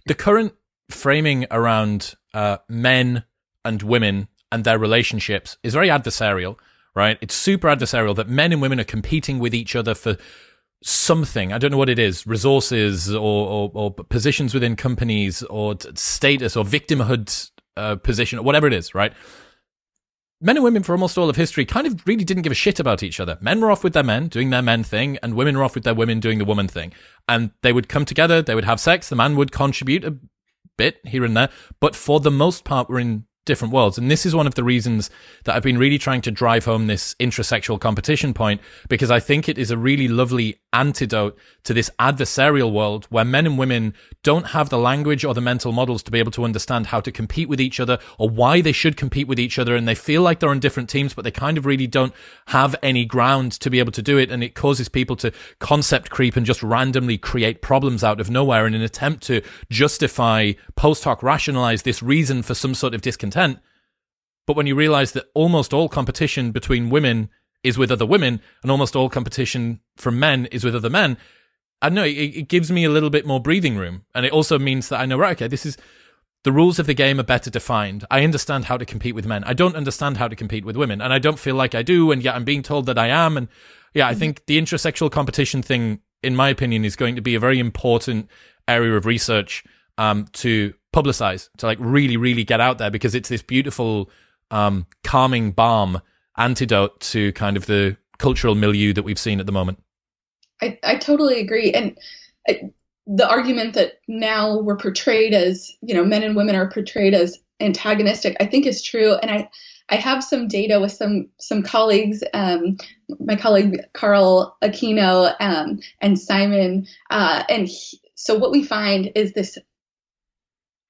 the current framing around uh, men and women and their relationships is very adversarial, right? It's super adversarial that men and women are competing with each other for something. I don't know what it is resources or, or, or positions within companies or status or victimhood uh, position whatever it is, right? Men and women for almost all of history kind of really didn't give a shit about each other. Men were off with their men doing their men thing, and women were off with their women doing the woman thing. And they would come together, they would have sex, the man would contribute a bit here and there, but for the most part, we're in different worlds. And this is one of the reasons that I've been really trying to drive home this intrasexual competition point, because I think it is a really lovely antidote to this adversarial world where men and women don't have the language or the mental models to be able to understand how to compete with each other or why they should compete with each other. And they feel like they're on different teams, but they kind of really don't have any ground to be able to do it. And it causes people to concept creep and just randomly create problems out of nowhere in an attempt to justify post hoc rationalize this reason for some sort of discontent. But when you realize that almost all competition between women is with other women, and almost all competition from men is with other men. I know it, it gives me a little bit more breathing room, and it also means that I know right. Okay, this is the rules of the game are better defined. I understand how to compete with men. I don't understand how to compete with women, and I don't feel like I do. And yet I'm being told that I am. And yeah, I mm-hmm. think the intrasexual competition thing, in my opinion, is going to be a very important area of research um, to publicize, to like really, really get out there because it's this beautiful, um, calming balm antidote to kind of the cultural milieu that we've seen at the moment. I, I totally agree. And I, the argument that now we're portrayed as, you know, men and women are portrayed as antagonistic, I think is true. And I, I have some data with some some colleagues, um, my colleague Karl Aquino um, and Simon, uh, and he, so what we find is this: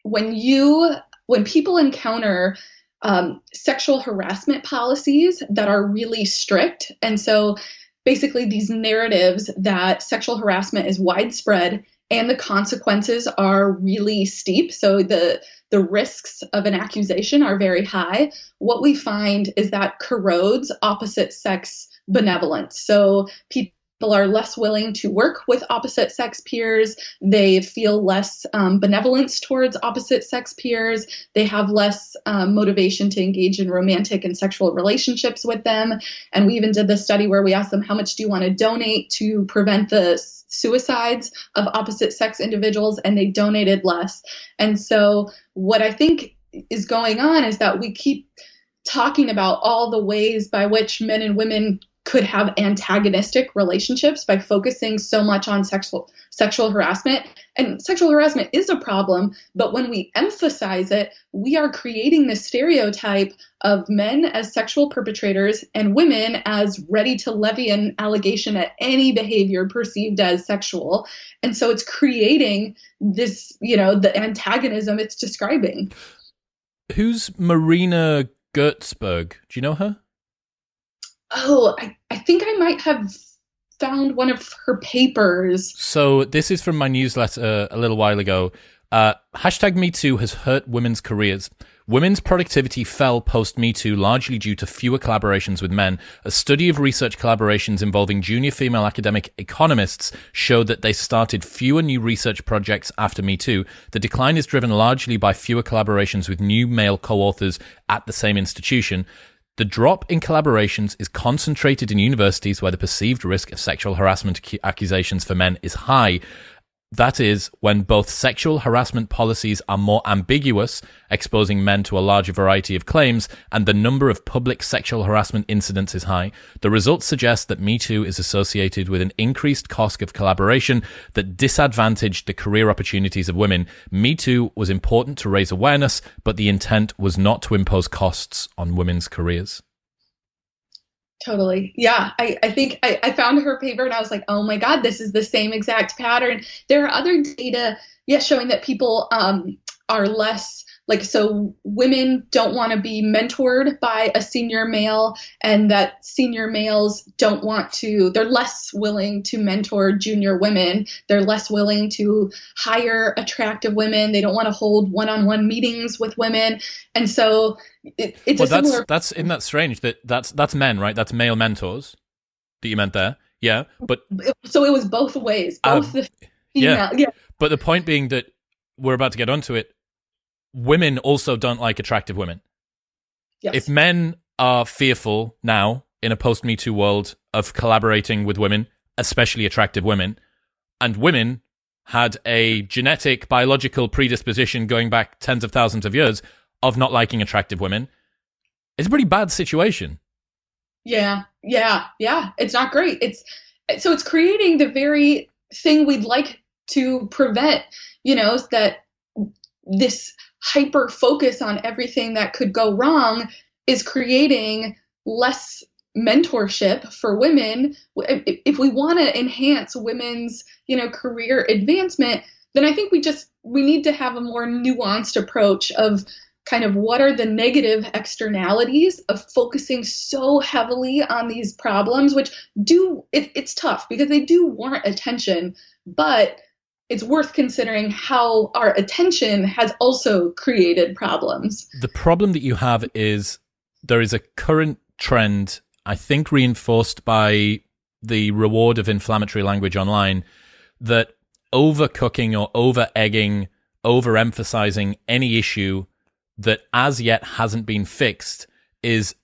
when you when people encounter um, sexual harassment policies that are really strict. And so basically, these narratives that sexual harassment is widespread and the consequences are really steep. So the the risks of an accusation are very high. What we find is that corrodes opposite sex benevolence. So people people are less willing to work with opposite sex peers. They feel less um, benevolence towards opposite sex peers. They have less um, motivation to engage in romantic and sexual relationships with them. And we even did this study where we asked them, how much do you want to donate to prevent the suicides of opposite sex individuals? And they donated less. And so what I think is going on is that we keep talking about all the ways by which men and women could have antagonistic relationships by focusing so much on sexual sexual harassment and sexual harassment is a problem but when we emphasize it we are creating the stereotype of men as sexual perpetrators and women as ready to levy an allegation at any behavior perceived as sexual and so it's creating this you know the antagonism it's describing who's Marina Gertsberg. Do you know her? Oh, I, I think I might have found one of her papers. So this is from my newsletter a little while ago. Uh, hashtag MeToo has hurt women's careers. Women's productivity fell post Me Too largely due to fewer collaborations with men. A study of research collaborations involving junior female academic economists showed that they started fewer new research projects after Me Too. The decline is driven largely by fewer collaborations with new male co-authors at the same institution. The drop in collaborations is concentrated in universities where the perceived risk of sexual harassment accusations for men is high. That is, when both sexual harassment policies are more ambiguous, exposing men to a larger variety of claims, and the number of public sexual harassment incidents is high. The results suggest that Me Too is associated with an increased cost of collaboration that disadvantaged the career opportunities of women. Me Too was important to raise awareness, but the intent was not to impose costs on women's careers. Totally. Yeah. I, I think I, I found her paper and I was like, oh my God, this is the same exact pattern. There are other data, yes, showing that people um, are less like so women don't want to be mentored by a senior male and that senior males don't want to they're less willing to mentor junior women. They're less willing to hire attractive women. They don't want to hold one-on-one meetings with women. And so it, it's well, that's similar that's isn't that strange that that's that's men right? That's male mentors that you meant there. Yeah but so it was both ways both uh, the female yeah. yeah. But the point being that we're about to get onto it women also don't like attractive women. Yes. If men are fearful now in a post Me Too world of collaborating with women, especially attractive women, and women had a genetic biological predisposition going back tens of thousands of years of not liking attractive women, it's a pretty bad situation. Yeah, yeah, yeah. It's not great. It's so it's creating the very thing we'd like to prevent, you know, that this hyper focus on everything that could go wrong is creating less mentorship for women. If we want to enhance women's you know career advancement then i think we just we need to have a more nuanced approach of kind of what are the negative externalities of focusing so heavily on these problems which do it, it's tough because they do warrant attention but it's worth considering how our attention has also created problems. The problem that you have is there is a current trend, I think reinforced by the reward of inflammatory language online, that overcooking or over egging, overemphasizing any issue that as yet hasn't been fixed is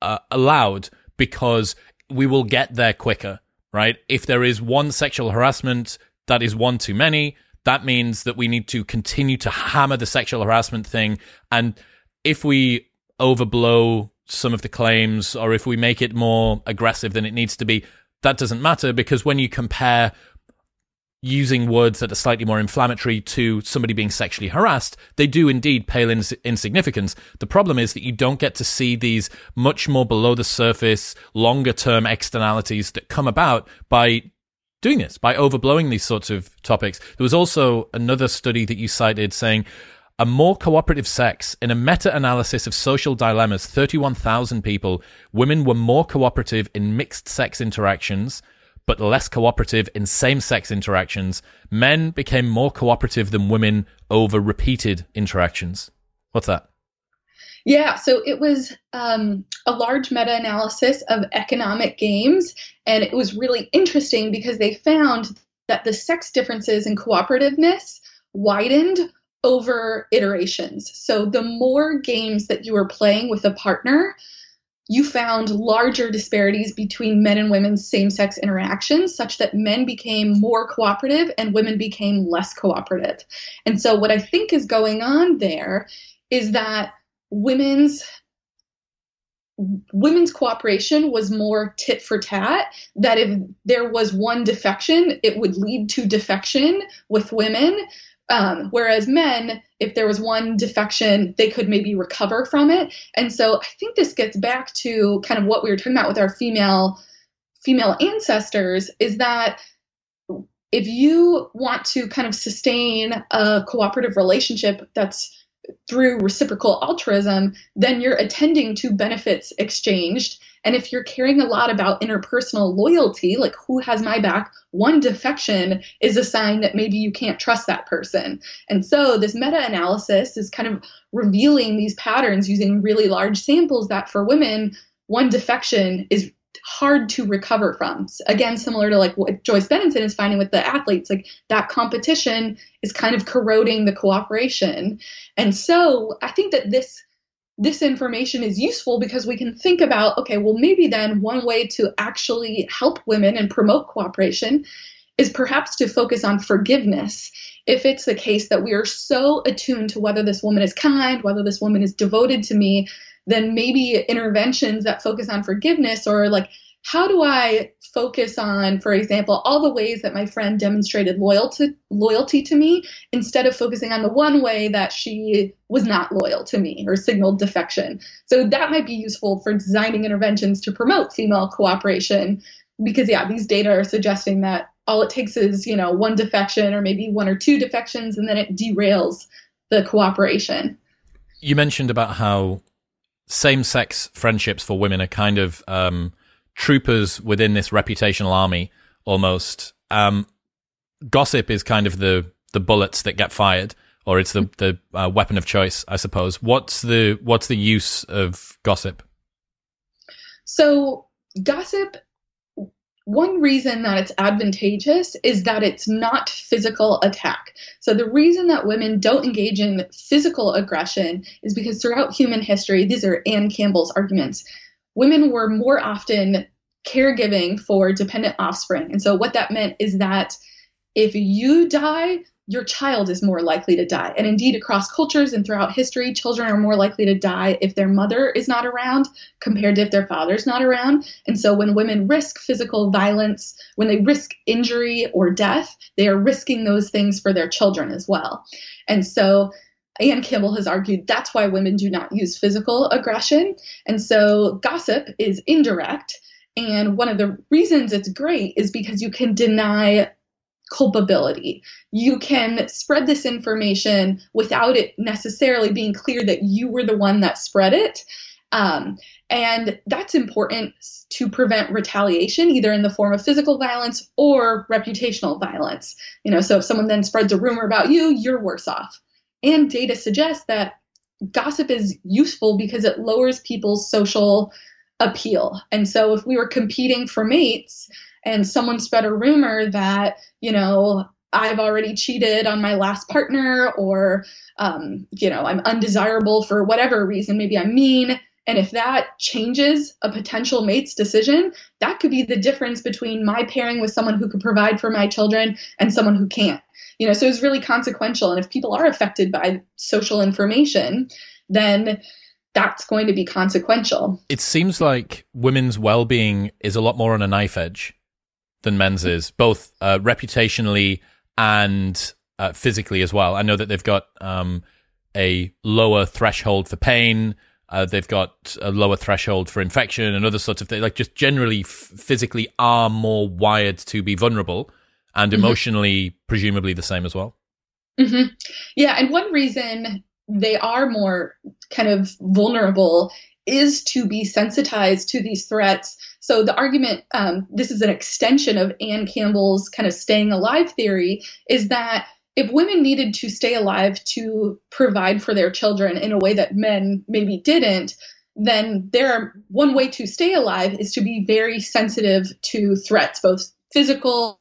uh, allowed because we will get there quicker, right? If there is one sexual harassment that is one too many. That means that we need to continue to hammer the sexual harassment thing. And if we overblow some of the claims or if we make it more aggressive than it needs to be, that doesn't matter because when you compare using words that are slightly more inflammatory to somebody being sexually harassed, they do indeed pale in, insignificance. The problem is that you don't get to see these much more below the surface, longer term externalities that come about by doing this, by overblowing these sorts of topics. There was also another study that you cited saying a more cooperative sex in a meta-analysis of social dilemmas 31,000 people women were more cooperative in mixed sex interactions but less cooperative in same-sex interactions. Men became more cooperative than women over repeated interactions. What's that Yeah, so it was um, a large meta analysis of economic games, and it was really interesting because they found that the sex differences in cooperativeness widened over iterations. So the more games that you were playing with a partner, you found larger disparities between men and women's same sex interactions, such that men became more cooperative and women became less cooperative. And so, what I think is going on there is that women's women's cooperation was more tit for tat that if there was one defection it would lead to defection with women. Um, whereas men if there was one defection they could maybe recover from it. And so i think this gets back to kind of what we were talking about with our female female ancestors is that if you want to kind of sustain a cooperative relationship that's through reciprocal altruism, then you're attending to benefits exchanged. And if you're caring a lot about interpersonal loyalty, like who has my back, one defection is a sign that maybe you can't trust that person. And so this meta analysis is kind of revealing these patterns using really large samples that for women, one defection is hard to recover from. Again, similar to like what Joyce Benenson is finding with the athletes, like that competition is kind of corroding the cooperation. And so I think that this this information is useful because we can think about okay, well maybe then one way to actually help women and promote cooperation is perhaps to focus on forgiveness. If it's the case that we are so attuned to whether this woman is kind, whether this woman is devoted to me, then maybe interventions that focus on forgiveness or like how do I focus on, for example, all the ways that my friend demonstrated loyalty loyalty to me instead of focusing on the one way that she was not loyal to me or signaled defection. So that might be useful for designing interventions to promote female cooperation because yeah, these data are suggesting that all it takes is, you know, one defection or maybe one or two defections and then it derails the cooperation. You mentioned about how same sex friendships for women are kind of um, troopers within this reputational army almost. Um, gossip is kind of the the bullets that get fired, or it's the the uh, weapon of choice, I suppose. What's the what's the use of gossip? So gossip one reason that it's advantageous is that it's not physical attack. So, the reason that women don't engage in physical aggression is because throughout human history, these are Anne Campbell's arguments, women were more often caregiving for dependent offspring. And so, what that meant is that if you die, your child is more likely to die. And indeed, across cultures and throughout history, children are more likely to die if their mother is not around compared to if their father's not around. And so, when women risk physical violence, when they risk injury or death, they are risking those things for their children as well. And so, Anne Campbell has argued that's why women do not use physical aggression. And so, gossip is indirect. And one of the reasons it's great is because you can deny culpability. You can spread this information without it necessarily being clear that you were the one that spread it. Um, and that's important to prevent retaliation, either in the form of physical violence or reputational violence. You know, so if someone then spreads a rumor about you, you're worse off. And data suggests that gossip is useful because it lowers people's social appeal. And so if we were competing for mates, and someone spread a rumor that, you know, I've already cheated on my last partner or, um, you know, I'm undesirable for whatever reason. Maybe I'm mean. And if that changes a potential mate's decision, that could be the difference between my pairing with someone who could provide for my children and someone who can't. You know, so it's really consequential. And if people are affected by social information, then that's going to be consequential. It seems like women's well being is a lot more on a knife edge than men's is, both uh, reputationally and uh, physically as well. I know that they've got um, a lower threshold for pain. Uh, they've got a lower threshold for infection and other sorts of things. Like just generally, f- physically, are more wired to be vulnerable, and mm-hmm. emotionally, presumably, the same as well. Mm-hmm. Yeah, and one reason they are more kind of vulnerable is to be sensitized to these threats. So the argument, um, this is an extension of Anne Campbell's kind of staying alive theory, is that if women needed to stay alive to provide for their children in a way that men maybe didn't, then there are one way to stay alive is to be very sensitive to threats, both physical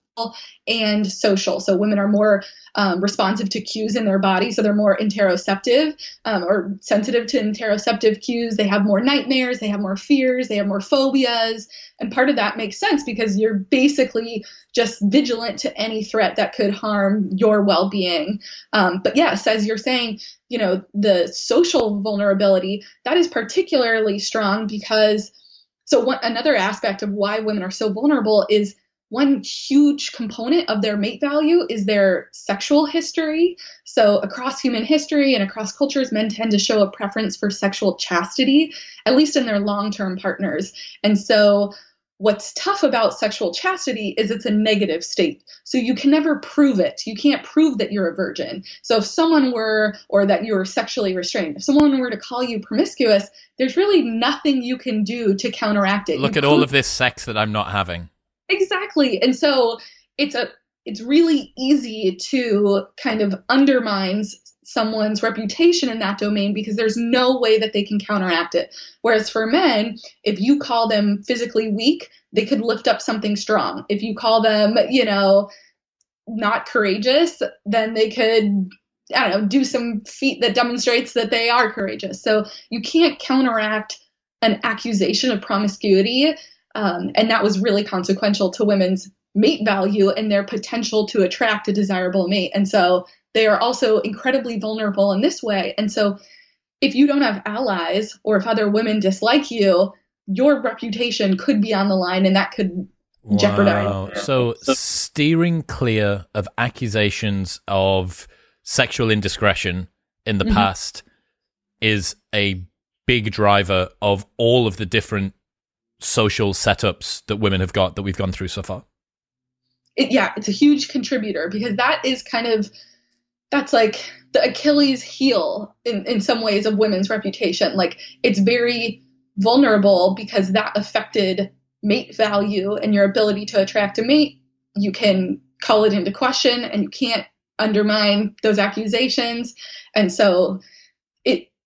and social. So women are more um, responsive to cues in their body, so they're more interoceptive um, or sensitive to interoceptive cues. They have more nightmares, they have more fears, they have more phobias, and part of that makes sense because you're basically just vigilant to any threat that could harm your well-being. Um, but yes, as you're saying, you know the social vulnerability that is particularly strong because so one, another aspect of why women are so vulnerable is one huge component of their mate value is their sexual history. So, across human history and across cultures, men tend to show a preference for sexual chastity, at least in their long term partners. And so, what's tough about sexual chastity is it's a negative state. So, you can never prove it. You can't prove that you're a virgin. So, if someone were, or that you're sexually restrained, if someone were to call you promiscuous, there's really nothing you can do to counteract it. Look you at all of this sex that I'm not having. Exactly. And so it's a it's really easy to kind of undermine someone's reputation in that domain because there's no way that they can counteract it. Whereas for men, if you call them physically weak, they could lift up something strong. If you call them, you know, not courageous, then they could I don't know, do some feat that demonstrates that they are courageous. So you can't counteract an accusation of promiscuity um, and that was really consequential to women's mate value and their potential to attract a desirable mate. And so they are also incredibly vulnerable in this way. And so if you don't have allies or if other women dislike you, your reputation could be on the line and that could wow. jeopardize. So steering clear of accusations of sexual indiscretion in the mm-hmm. past is a big driver of all of the different social setups that women have got that we've gone through so far? It, yeah, it's a huge contributor because that is kind of that's like the Achilles heel in, in some ways of women's reputation. Like it's very vulnerable because that affected mate value and your ability to attract a mate. You can call it into question and you can't undermine those accusations. And so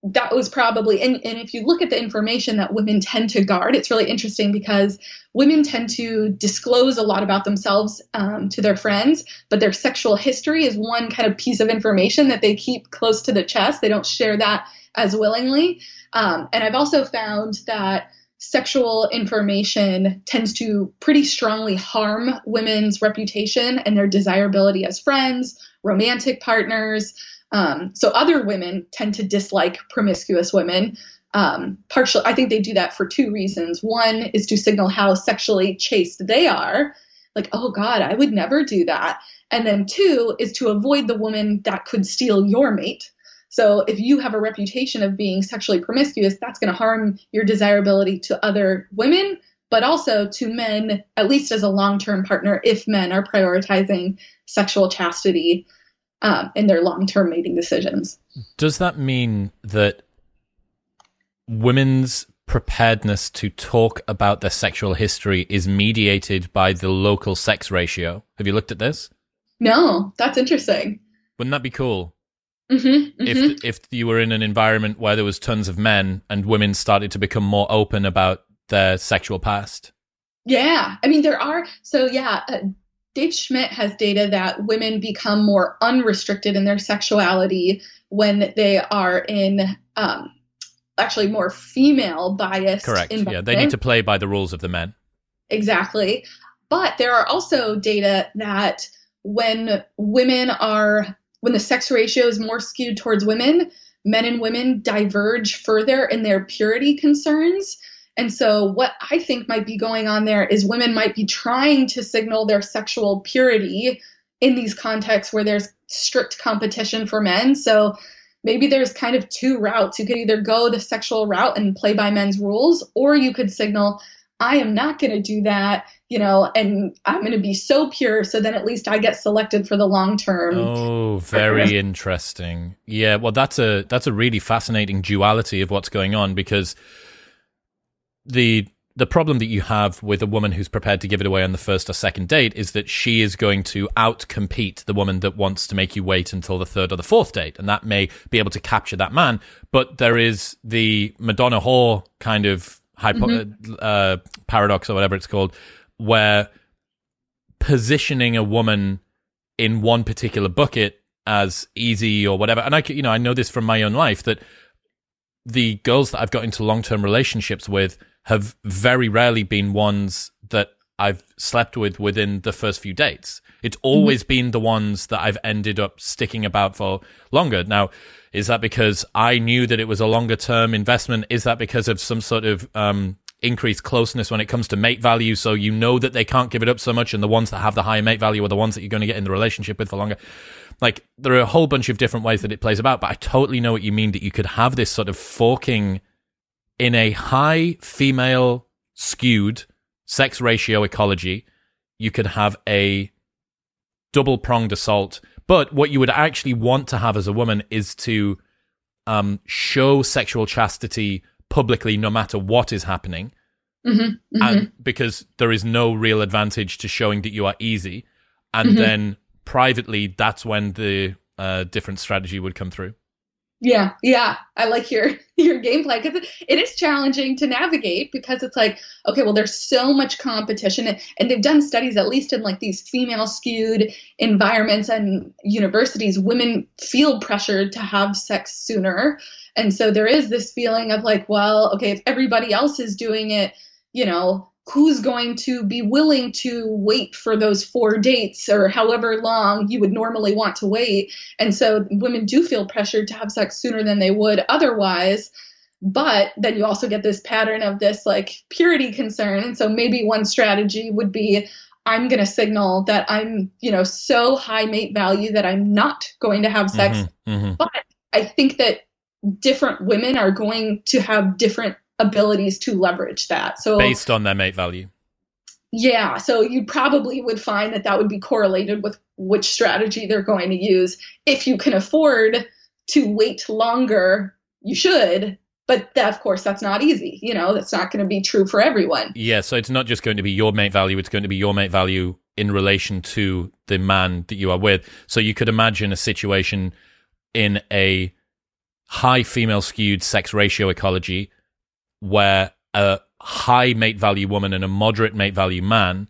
that was probably and, and if you look at the information that women tend to guard it's really interesting because women tend to disclose a lot about themselves um, to their friends but their sexual history is one kind of piece of information that they keep close to the chest. They don't share that as willingly. Um, and i've also found that sexual information tends to pretty strongly harm women's reputation and their desirability as friends romantic partners um, so other women tend to dislike promiscuous women. Um, partial, I think they do that for two reasons. One is to signal how sexually chaste they are, like, oh God, I would never do that. And then two is to avoid the woman that could steal your mate. So if you have a reputation of being sexually promiscuous, that's going to harm your desirability to other women, but also to men, at least as a long term partner, if men are prioritizing sexual chastity um, in their long term mating decisions. Does that mean that women's preparedness to talk about their sexual history is mediated by the local sex ratio? Have you looked at this? No, that's interesting. Wouldn't that be cool? Mm-hmm, mm-hmm. If if you were in an environment where there was tons of men and women started to become more open about their sexual past. Yeah, I mean there are so yeah. Uh, Dave Schmitt has data that women become more unrestricted in their sexuality when they are in um, actually more female biased. Correct. Yeah, they need to play by the rules of the men. Exactly. But there are also data that when women are, when the sex ratio is more skewed towards women, men and women diverge further in their purity concerns. And so, what I think might be going on there is women might be trying to signal their sexual purity in these contexts where there's strict competition for men. So, maybe there's kind of two routes. You could either go the sexual route and play by men's rules, or you could signal, I am not going to do that, you know, and I'm going to be so pure so then at least I get selected for the long term. Oh, very interesting. Yeah, well that's a that's a really fascinating duality of what's going on because the the problem that you have with a woman who's prepared to give it away on the first or second date is that she is going to outcompete the woman that wants to make you wait until the third or the fourth date. And that may be able to capture that man. But there is the Madonna whore kind of hypo- mm-hmm. uh, paradox or whatever it's called, where positioning a woman in one particular bucket as easy or whatever. And I, you know, I know this from my own life that the girls that I've got into long term relationships with have very rarely been ones that I've slept with within the first few dates. It's always mm-hmm. been the ones that I've ended up sticking about for longer. Now, is that because I knew that it was a longer term investment? Is that because of some sort of um, increased closeness when it comes to mate value? So you know that they can't give it up so much, and the ones that have the higher mate value are the ones that you're going to get in the relationship with for longer. Like, there are a whole bunch of different ways that it plays about, but I totally know what you mean that you could have this sort of forking in a high female skewed sex ratio ecology, you could have a double pronged assault. But what you would actually want to have as a woman is to um, show sexual chastity publicly, no matter what is happening. Mm-hmm, mm-hmm. And because there is no real advantage to showing that you are easy. And mm-hmm. then privately, that's when the uh, different strategy would come through. Yeah, yeah, I like your your gameplay because it, is challenging to navigate because it's like, okay, well, there's so much competition, and, and they've done studies at least in like these female skewed environments and universities. Women feel pressured to have sex sooner, and so there is this feeling of like, well, okay, if everybody else is doing it, you know, who's going to be willing to wait for those four dates or however long you would normally want to wait. And so women do feel pressured to have sex sooner than they would otherwise. But then you also get this pattern of this like purity concern. And so maybe one strategy would be I'm going to signal that I'm, you know, so high mate value that I'm not going to have sex. Mm-hmm, mm-hmm. But I think that different women are going to have different abilities to leverage that. So based on their mate value. Yeah, so you probably would find that that would be correlated with which strategy they're going to use. If you can afford to wait longer, you should. But that, of course, that's not easy. You know, that's not going to be true for everyone. Yeah, so it's not just going to be your mate value; it's going to be your mate value in relation to the man that you are with. So you could imagine a situation in a high female skewed sex ratio ecology where a high mate value woman and a moderate mate value man,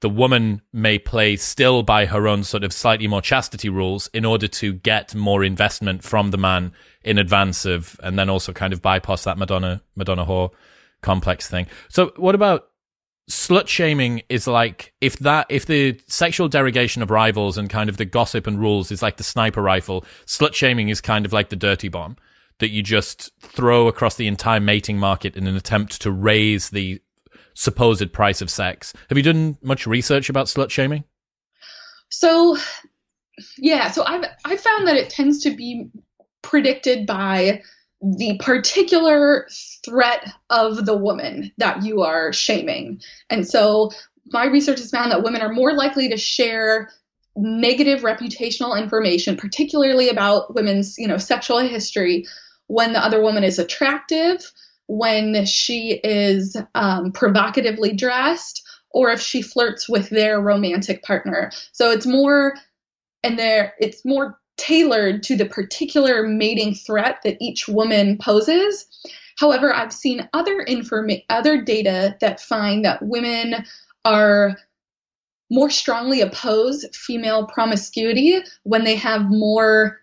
the woman may play still by her own sort of slightly more chastity rules in order to get more investment from the man in advance of, and then also kind of bypass that Madonna Madonna whore complex thing. So, what about slut shaming? Is like if that if the sexual derogation of rivals and kind of the gossip and rules is like the sniper rifle, slut shaming is kind of like the dirty bomb that you just throw across the entire mating market in an attempt to raise the supposed price of sex. Have you done much research about slut shaming? So, yeah, so I've I found that it tends to be predicted by the particular threat of the woman that you are shaming. And so my research has found that women are more likely to share negative reputational information, particularly about women's, you know, sexual history when the other woman is attractive, when she is um, provocatively dressed, or if she flirts with their romantic partner. So it's more, and there it's more tailored to the particular mating threat that each woman poses. However, I've seen other informa- other data that find that women are more strongly oppose female promiscuity when they have more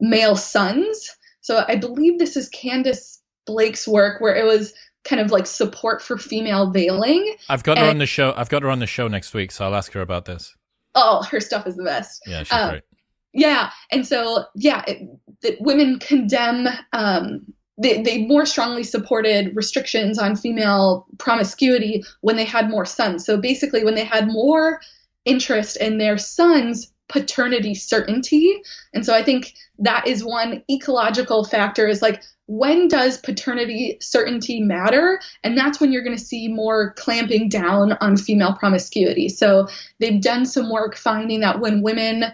male sons so I believe this is Khandis Blake's work where it was kind of like support for female veiling. I've got and, her on the show. I've got her on the show next week, so I'll ask her about this. Oh, her stuff is the best. Yeah, she's um, great. Yeah, and so yeah, it, that women condemn. Um, they, they more strongly supported restrictions on female promiscuity when they had more sons. So basically, when they had more interest in their sons paternity certainty. And so I think that is one ecological factor is like when does paternity certainty matter? And that's when you're going to see more clamping down on female promiscuity. So they've done some work finding that when women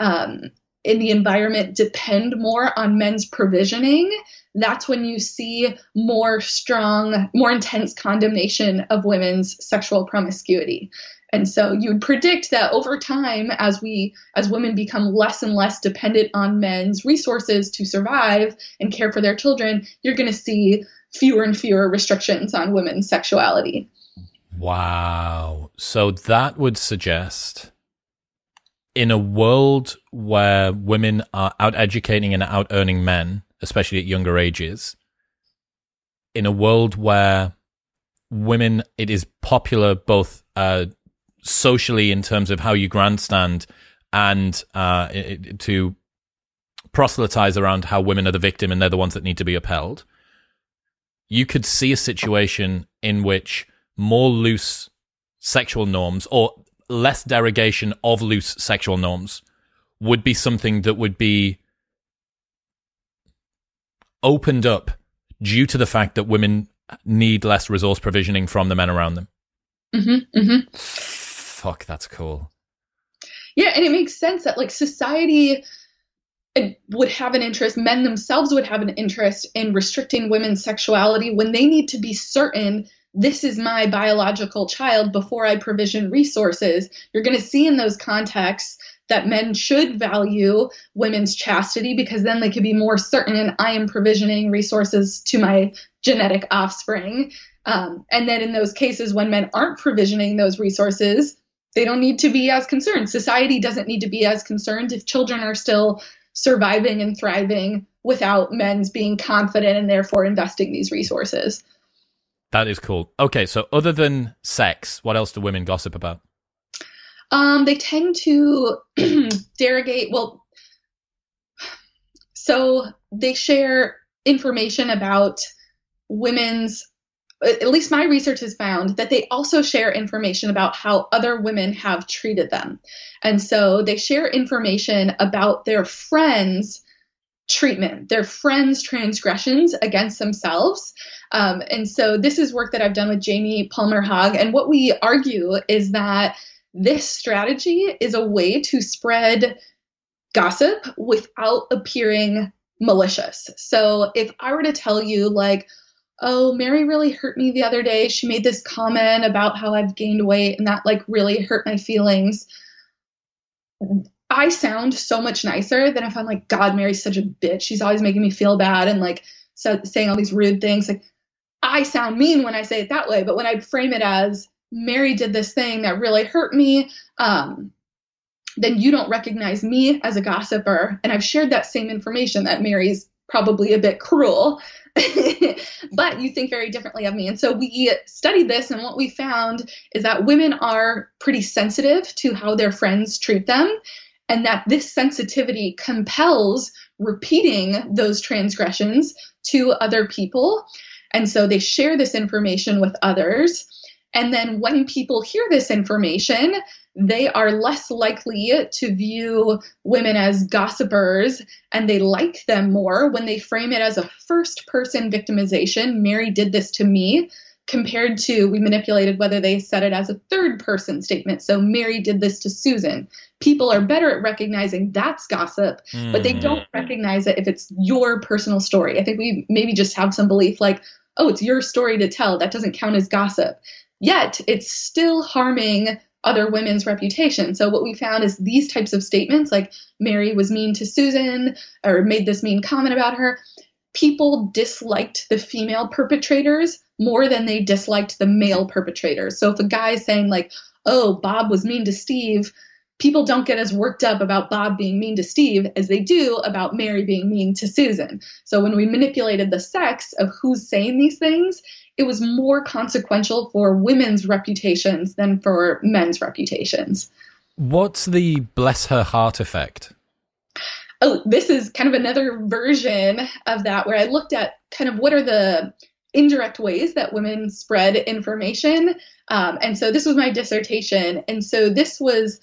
um, in the environment depend more on men's provisioning, that's when you see more strong, more intense condemnation of women's sexual promiscuity. And so you would predict that over time, as we, as women become less and less dependent on men's resources to survive and care for their children, you're going to see fewer and fewer restrictions on women's sexuality. Wow. So that would suggest in a world where women are out educating and out earning men, especially at younger ages, in a world where women, it is popular both uh, socially in terms of how you grandstand and uh, to proselytize around how women are the victim and they're the ones that need to be upheld. You could see a situation in which more loose sexual norms or less derogation of loose sexual norms would be something that would be opened up due to the fact that women need less resource provisioning from the men around them. Mm-hmm, mm-hmm. Fuck, that's cool. Yeah, and it makes sense that like society would have an interest, men themselves would have an interest in restricting women's sexuality when they need to be certain this is my biological child before I provision resources. You're going to see in those contexts that men should value women's chastity because then they could be more certain and I am provisioning resources to my genetic offspring. Um, and then in those cases when men aren't provisioning those resources, they don't need to be as concerned. Society doesn't need to be as concerned if children are still surviving and thriving without men's being confident and therefore investing these resources. That is cool. Okay, so other than sex, what else do women gossip about? Um, they tend to derogate. Well, so they share information about women's. At least my research has found that they also share information about how other women have treated them. And so they share information about their friends' treatment, their friends' transgressions against themselves. Um, and so this is work that I've done with Jamie Palmer Hague. And what we argue is that this strategy is a way to spread gossip without appearing malicious. So if I were to tell you, like, oh, Mary really hurt me the other day, she made this comment about how I've gained weight and that like really hurt my feelings. I sound so much nicer than if I'm like, God, Mary's such a bitch. She's always making me feel bad and like so, saying all these rude things. Like, I sound mean when I say it that way, but when I frame it as Mary did this thing that really hurt me, um, then you don't recognize me as a gossiper. And I've shared that same information that Mary's probably a bit cruel, but you think very differently of me. And so we studied this, and what we found is that women are pretty sensitive to how their friends treat them, and that this sensitivity compels repeating those transgressions to other people. And so they share this information with others. And then when people hear this information, they are less likely to view women as gossipers and they like them more when they frame it as a first person victimization. Mary did this to me, compared to we manipulated whether they said it as a third person statement. So Mary did this to Susan. People are better at recognizing that's gossip, mm. but they don't hmm. recognize it if it's your personal story. I think we maybe just have some belief like, oh, it's your story to tell. That doesn't count as gossip. Yet it's still harming other women's reputation. So what we found is these types of statements, like Mary was mean to Susan or made this mean comment about her, people disliked the female perpetrators more than they disliked the male perpetrators. So if a guy is saying like, "Oh, Bob was mean to Steve," people don't get as worked up about Bob being mean to Steve as they do about Mary being mean to Susan. So when we manipulated the sex of who's saying these things, it was more consequential for women's reputations than for men's reputations. What's the bless her heart effect? Oh, this is kind of another version of that where I looked at kind of what are the indirect ways that women spread information. Um, and so this was my dissertation. And so this was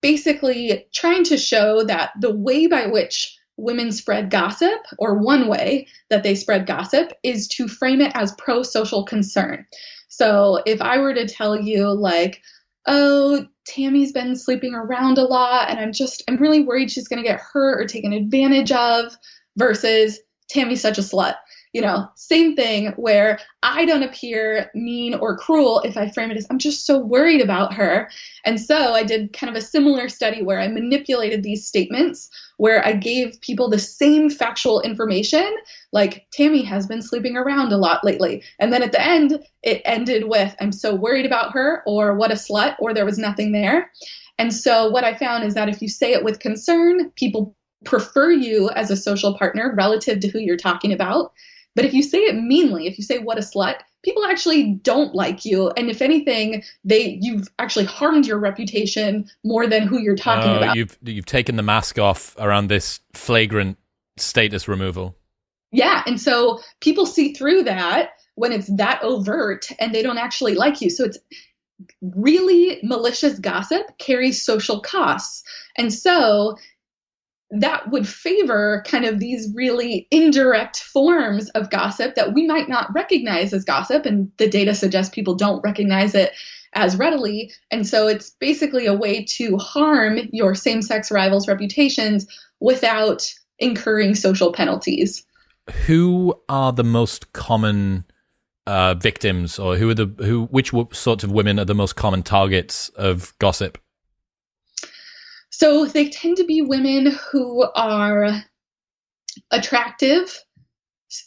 basically trying to show that the way by which women spread gossip, or one way that they spread gossip, is to frame it as pro social concern. So if I were to tell you, like, oh, Tammy's been sleeping around a lot, and I'm just, I'm really worried she's going to get hurt or taken advantage of, versus Tammy's such a slut. You know, same thing where I don't appear mean or cruel if I frame it as I'm just so worried about her. And so I did kind of a similar study where I manipulated these statements where I gave people the same factual information, like Tammy has been sleeping around a lot lately. And then at the end, it ended with I'm so worried about her, or what a slut, or there was nothing there. And so what I found is that if you say it with concern, people prefer you as a social partner relative to who you're talking about. But if you say it meanly, if you say what a slut, people actually don't like you. And if anything they you've actually harmed your reputation more than who you're talking uh, about. you've you've taken the mask off around this flagrant status removal. Yeah and so people see through that when it's that overt and they don't actually like you. So it's really malicious gossip carries social costs. And so that would favor kind of these really indirect forms of gossip that we might not recognize as gossip. And the data suggests people don't recognize it as readily. And so it's basically a way to harm your same sex rivals' reputations without incurring social penalties. Who are the most common uh, victims, or who are the who? Which sorts of women are the most common targets of gossip? So they tend to be women who are attractive,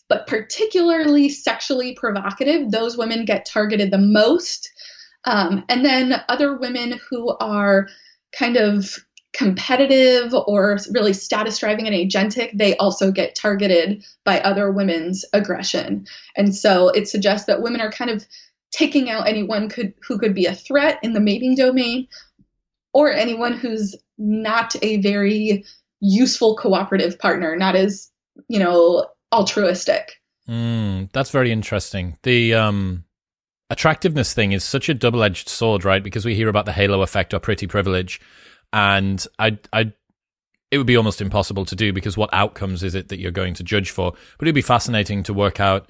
but particularly sexually provocative. Those women get targeted the most. Um, and then other women who are kind of competitive or really status driving and agentic, they also get targeted by other women's aggression. And so it suggests that women are kind of taking out anyone could who could be a threat in the mating domain or anyone who's not a very useful cooperative partner, not as, you know, altruistic. Mm, that's very interesting. The um, attractiveness thing is such a double edged sword, right? Because we hear about the halo effect or pretty privilege. And I, I, it would be almost impossible to do because what outcomes is it that you're going to judge for? But it'd be fascinating to work out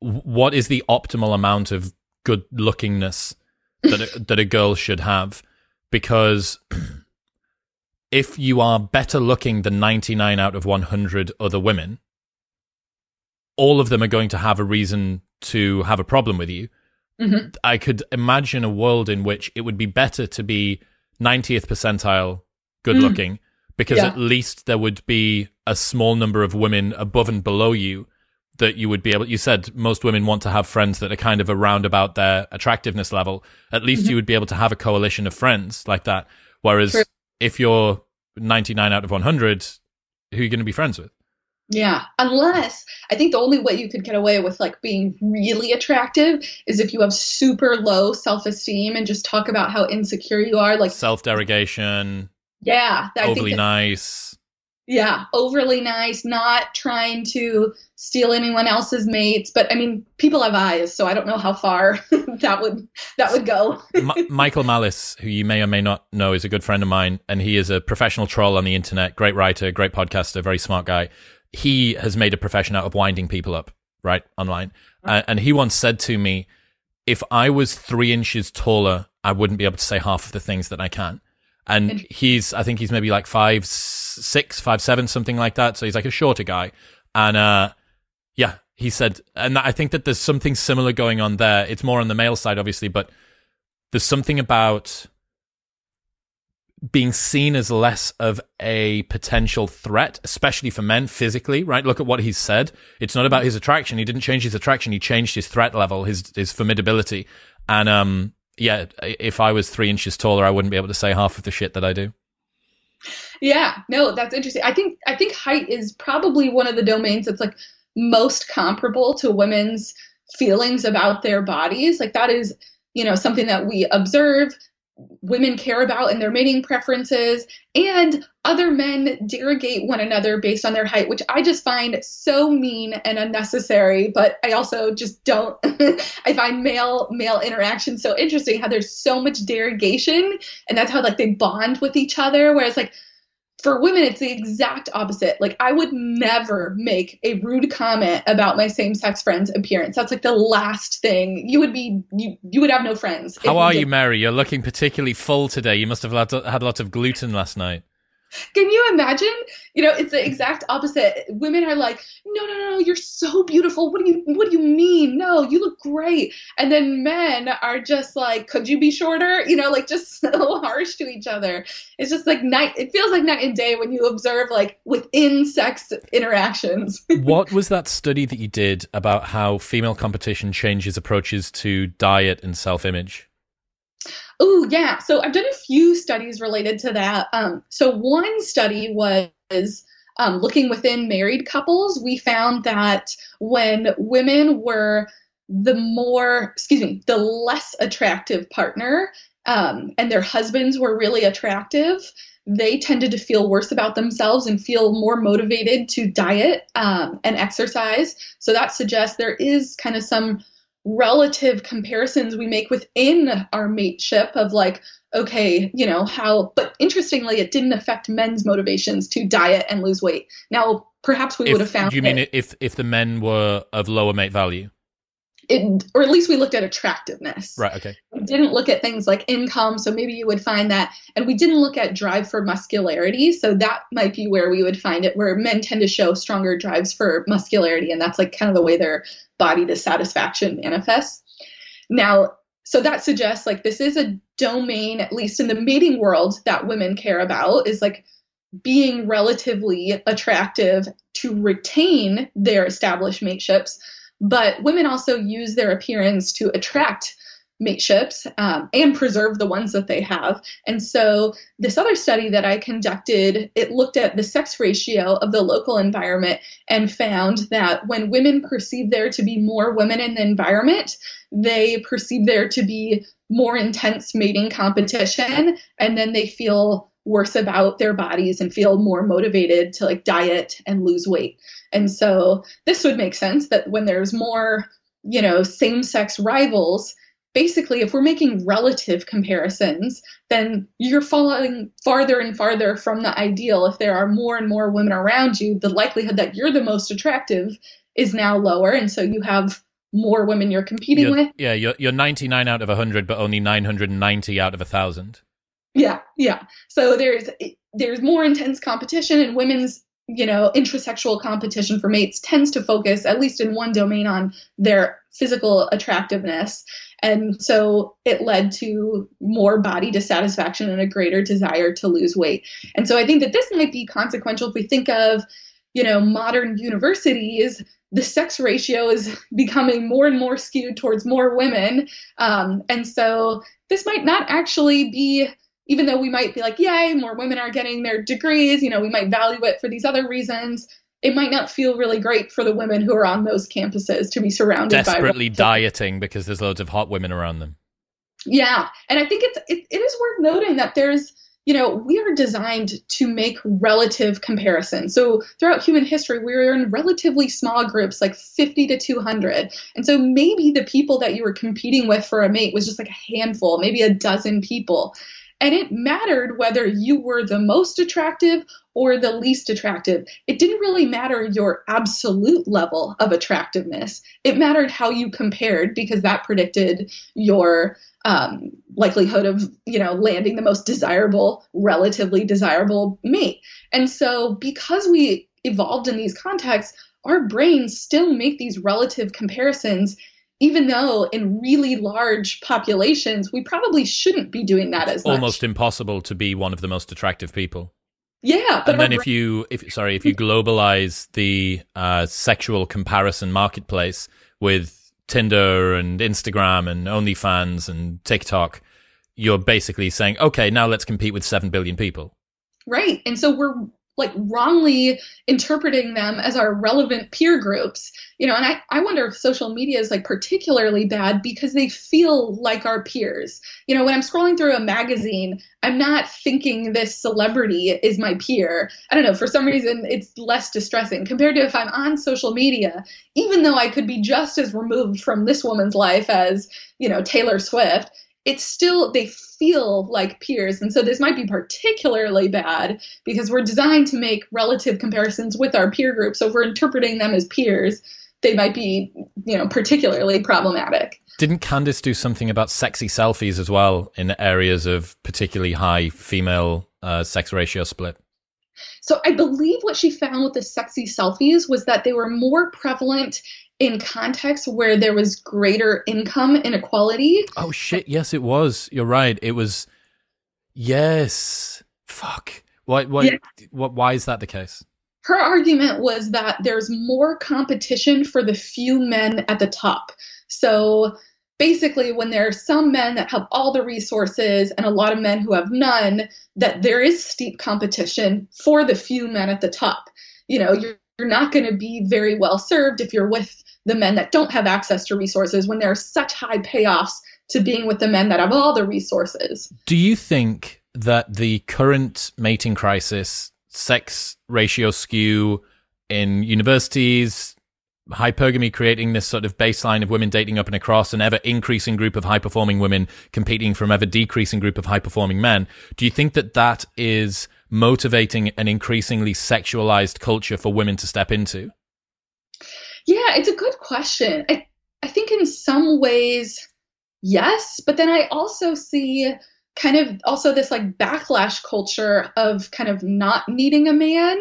what is the optimal amount of good lookingness that a, that a girl should have because if you are better looking than 99 out of 100 other women, all of them are going to have a reason to have a problem with you. Mm-hmm. I could imagine a world in which it would be better to be 90th percentile good mm. looking mm. because yeah. at least there would be a small number of women above and below you that you would be able you said most women want to have friends that are kind of around about their attractiveness level at least mm-hmm. you would be able to have a coalition of friends like that whereas True if you're 99 out of 100, who are you going to be friends with? Yeah, unless I think the only way you could get away with like being really attractive is if you have super low self-esteem and just talk about how insecure you are, like self-derogation. Yeah, overly that, nice. Yeah, overly nice, not trying to steal anyone else's mates. But I mean, people have eyes, so I don't know how far that would that would go. Michael Malice, who you may or may not know, is a good friend of mine, and he is a professional troll on the internet. Great writer, great podcaster, very smart guy. He has made a profession out of winding people up, right, online. Uh, and he once said to me, "If I was three inches taller, I wouldn't be able to say half of the things that I can." And he's I think he's maybe like five six, five seven, something like that. So he's like a shorter guy, and uh, yeah, he said, and I think that there's something similar going on there. It's more on the male side, obviously, but there's something about being seen as less of a potential threat, especially for men physically, right? Look at what he said. It's not about his attraction. He didn't change his attraction. He changed his threat level, his, his formidability. And, um, yeah, if I was three inches taller, I wouldn't be able to say half of the shit that I do. Yeah, no, that's interesting. I think I think height is probably one of the domains that's like most comparable to women's feelings about their bodies. Like that is, you know, something that we observe women care about in their mating preferences and other men derogate one another based on their height which i just find so mean and unnecessary but i also just don't i find male male interaction so interesting how there's so much derogation and that's how like they bond with each other whereas like for women it's the exact opposite. Like i would never make a rude comment about my same-sex friend's appearance. That's like the last thing. You would be you, you would have no friends. How are you mary? You're looking particularly full today. You must have had, had lots of gluten last night Can you imagine? You know, it's the exact opposite. Women are like, "No, no, no, you're so beautiful. What do you what do you mean? No, you look great." And then men are just like, "Could you be shorter?" You know, like just so harsh to each other. It's just like night it feels like night and day when you observe like within sex interactions. what was that study that you did about how female competition changes approaches to diet and self-image? Oh, yeah. So I've done a few studies related to that. Um, so one study was um, looking within married couples. We found that when women were the more, excuse me, the less attractive partner, um, and their husbands were really attractive, they tended to feel worse about themselves and feel more motivated to diet um, and exercise. So that suggests there is kind of some relative comparisons we make within our mateship of like okay you know how but interestingly it didn't affect men's motivations to diet and lose weight. Now perhaps we if, would have found do you mean it, if if the men were of lower mate value it, or at least we looked at attractiveness. Right. Okay. We didn't look at things like income, so maybe you would find that, and we didn't look at drive for muscularity, so that might be where we would find it, where men tend to show stronger drives for muscularity, and that's like kind of the way their body dissatisfaction manifests. Now, so that suggests like this is a domain, at least in the mating world, that women care about is like being relatively attractive to retain their established mateships but women also use their appearance to attract mateships um, and preserve the ones that they have. And so this other study that I conducted, it looked at the sex ratio of the local environment and found that when women perceive there to be more women in the environment, they perceive there to be more intense mating competition and then they feel worse about their bodies and feel more motivated to like diet and lose weight. And so this would make sense that when there's more, you know, same sex rivals, basically, if we're making relative comparisons, then you're falling farther and farther from the ideal. If there are more and more women around you, the likelihood that you're the most attractive is now lower. And so you have more women you're competing you're, with. Yeah, you're, you're 99 out of 100, but only 990 out of 1,000. Yeah, yeah. So there's there's more intense competition, and women's you know, intrasexual competition for mates tends to focus, at least in one domain, on their physical attractiveness. And so it led to more body dissatisfaction and a greater desire to lose weight. And so I think that this might be consequential if we think of, you know, modern universities. The sex ratio is becoming more and more skewed towards more women. Um, and so this might not actually be even though we might be like, yay, more women are getting their degrees, you know, we might value it for these other reasons. It might not feel really great for the women who are on those campuses to be surrounded desperately by dieting because there's loads of hot women around them. Yeah, and I think it's it, it is worth noting that there's you know, we are designed to make relative comparisons. So throughout human history, we were in relatively small groups, like 50 to 200. And so maybe the people that you were competing with for a mate was just like a handful, maybe a dozen people. And it mattered whether you were the most attractive or the least attractive. It didn't really matter your absolute level of attractiveness. It mattered how you compared because that predicted your um, likelihood of, you know, landing the most desirable, relatively desirable mate. And so because we evolved in these contexts, our brains still make these relative comparisons even though in really large populations, we probably shouldn't be doing that as almost impossible to be one of the most attractive people. Yeah, and then if you, if sorry, if you globalize the uh, sexual comparison marketplace with Tinder and Instagram and OnlyFans and TikTok, you're basically saying, okay, now let's compete with seven billion people. Right, and so we're like wrongly interpreting them as our relevant peer groups. You know and I, I wonder if social media is like particularly bad because they feel like our peers. You know when i'm scrolling through a magazine i'm not thinking this celebrity is my peer. I don't know for some reason it's less distressing. Compared to if i'm on social media even though i could be just as removed from this woman's life as you know taylor swift it's still they feel like peers. And so this might be particularly bad because we're designed to make relative comparisons with our peer group. So if we're interpreting them as peers they might be you know particularly problematic. Didn't Khandis do something about sexy selfies as well in areas of particularly high female uh, sex ratio split? So I believe what she found with the sexy selfies was that they were more prevalent in contexts where there was greater income inequality. Oh shit, yes it was. You're right. It was yes. Fuck. Why why yeah. what why is that the case? Her argument was that there's more competition for the few men at the top. So basically when there are some men that have all the resources and a lot of men who have none that there is steep competition for the few men at the top you know you're, you're not going to be very well served if you're with the men that don't have access to resources when there are such high payoffs to being with the men that have all the resources. Do you think that the current mating crisis sex ratio skew in universities hypergamy creating this sort of baseline of women dating up and across an ever increasing group of high performing women competing from ever decreasing group of high performing men do you think that that is motivating an increasingly sexualized culture for women to step into yeah it's a good question. I, I think in some ways yes but then i also see kind of also this like backlash culture of kind of not needing a man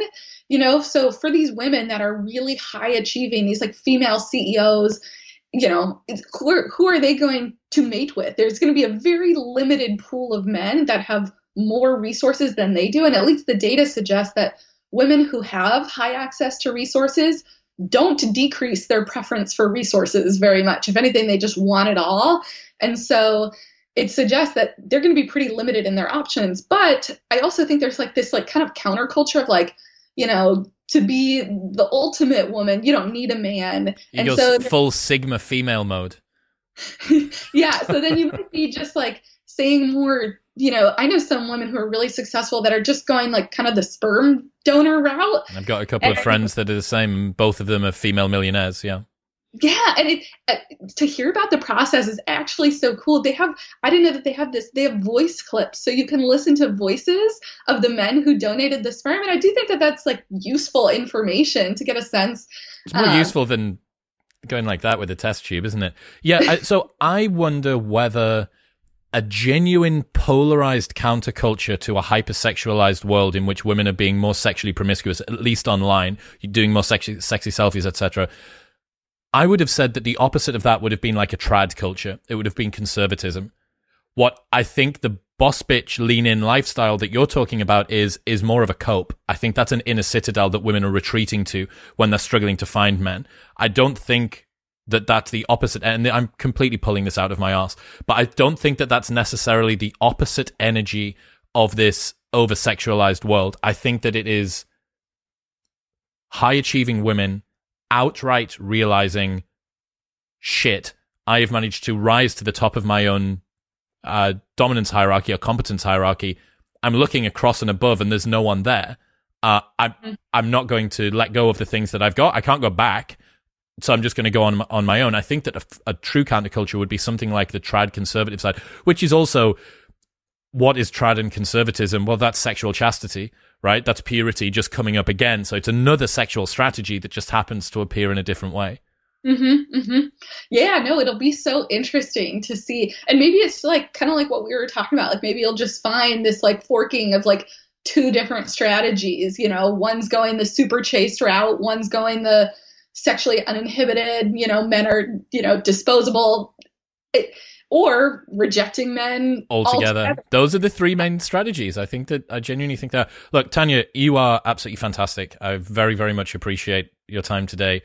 you know? So for these women that are really high achieving these like female ceos you know who are, who are they going to mate with? There's going to be a very limited pool of men that have more resources than they do and at least the data suggests that women who have high access to resources don't decrease their preference for resources very much if anything they just want it all and so it suggests that they're going to be pretty limited in their options but i also think there's like this like kind of counterculture of like you know, to be the ultimate woman, you don't need a man. He and so full sigma female mode. yeah, so then you might be just like saying more, you know, I know some women who are really successful that are just going like kind of the sperm donor route. I've got a couple and, of friends that are the same. Both of them are female millionaires, yeah yeah and it uh, to hear about the process is actually so cool they have i didn't know that they have this they have voice clips so you can listen to voices of the men who donated the sperm and i do think that that's like useful information to get a sense it's more uh, useful than going like that with a test tube isn't it yeah I, so i wonder whether a genuine polarized counterculture to a hypersexualized world in which women are being more sexually promiscuous at least online doing more sexy, sexy selfies etc I would have said that the opposite of that would have been like a trad culture. It would have been conservatism. What I think the boss bitch lean in lifestyle that you're talking about is is more of a cope. I think that's an inner citadel that women are retreating to when they're struggling to find men. I don't think that that's the opposite and I'm completely pulling this out of my ass, but I don't think that that's necessarily the opposite energy of this over sexualized world. I think that it is high achieving women outright realizing, shit, I have managed to rise to the top of my own uh, dominance hierarchy or competence hierarchy. I'm looking across and above, and there's no one there. Uh, I'm mm-hmm. I'm not going to let go of the things that I've got. I can't go back, so I'm just going to go on on my own. I think that a, a true counterculture would be something like the trad conservative side, which is also what is trad and conservatism? Well, that's sexual chastity right? That's purity just coming up again. So it's another sexual strategy that just happens to appear in a different way. Mm-hmm, mm-hmm. Yeah, no, it'll be so interesting to see. And maybe it's like kind of like what we were talking about. Like maybe you'll just find this like forking of like two different strategies. You know, one's going the super chaste route, one's going the sexually uninhibited, you know, men are, you know, disposable. It, or rejecting men altogether. altogether. Those are the three main strategies. I think that I genuinely think that. Look, Tania, you are absolutely fantastic. I very, very much appreciate your time today.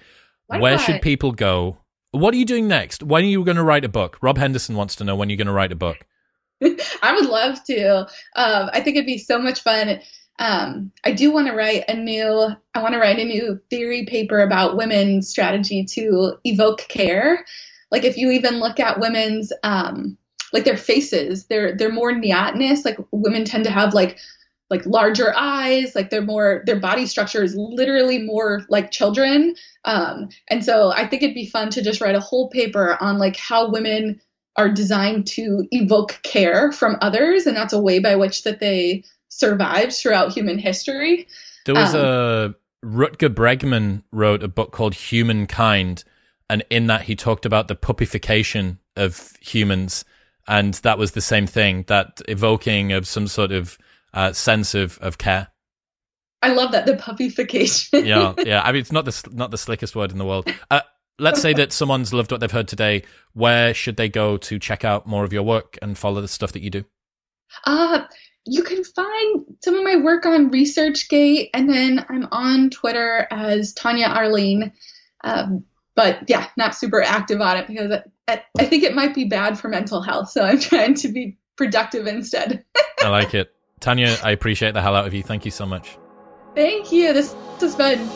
Likewise. Where should people go? What are you doing next? When are you going to write a book? Rob Henderson wants to know when you're going to write a book. I would love to. Um, I think it'd be so much fun. Um, I do want to write a new. I want to write a new theory paper about women's strategy to evoke care like if you even look at women's um, like their faces, they're they're more neotenous. Like women tend to have like like larger eyes, like they're more their body structure is literally more like children. Um, and so I think it'd be fun to just write a whole paper on like how women are designed to evoke care from others, and that's a way by which that they survived throughout human history. There was um, a Rutger Bregman wrote a book called Humankind, and in that he talked about the puppification of humans, and that was the same thing that evoking of some sort of uh, sense of of care. I love that the puppyification. yeah, yeah. I mean, it's not the not the slickest word in the world. Uh, let's say that someone's loved what they've heard today. Where should they go to check out more of your work and follow the stuff that you do? Uh, you can find some of my work on ResearchGate, and then I'm on Twitter as Tania Arline. Um, but yeah, not super active on it because I, I think it might be bad for mental health. So I'm trying to be productive instead. I like it. Tania, I appreciate the hell out of you. Thank you so much. Thank you. This has been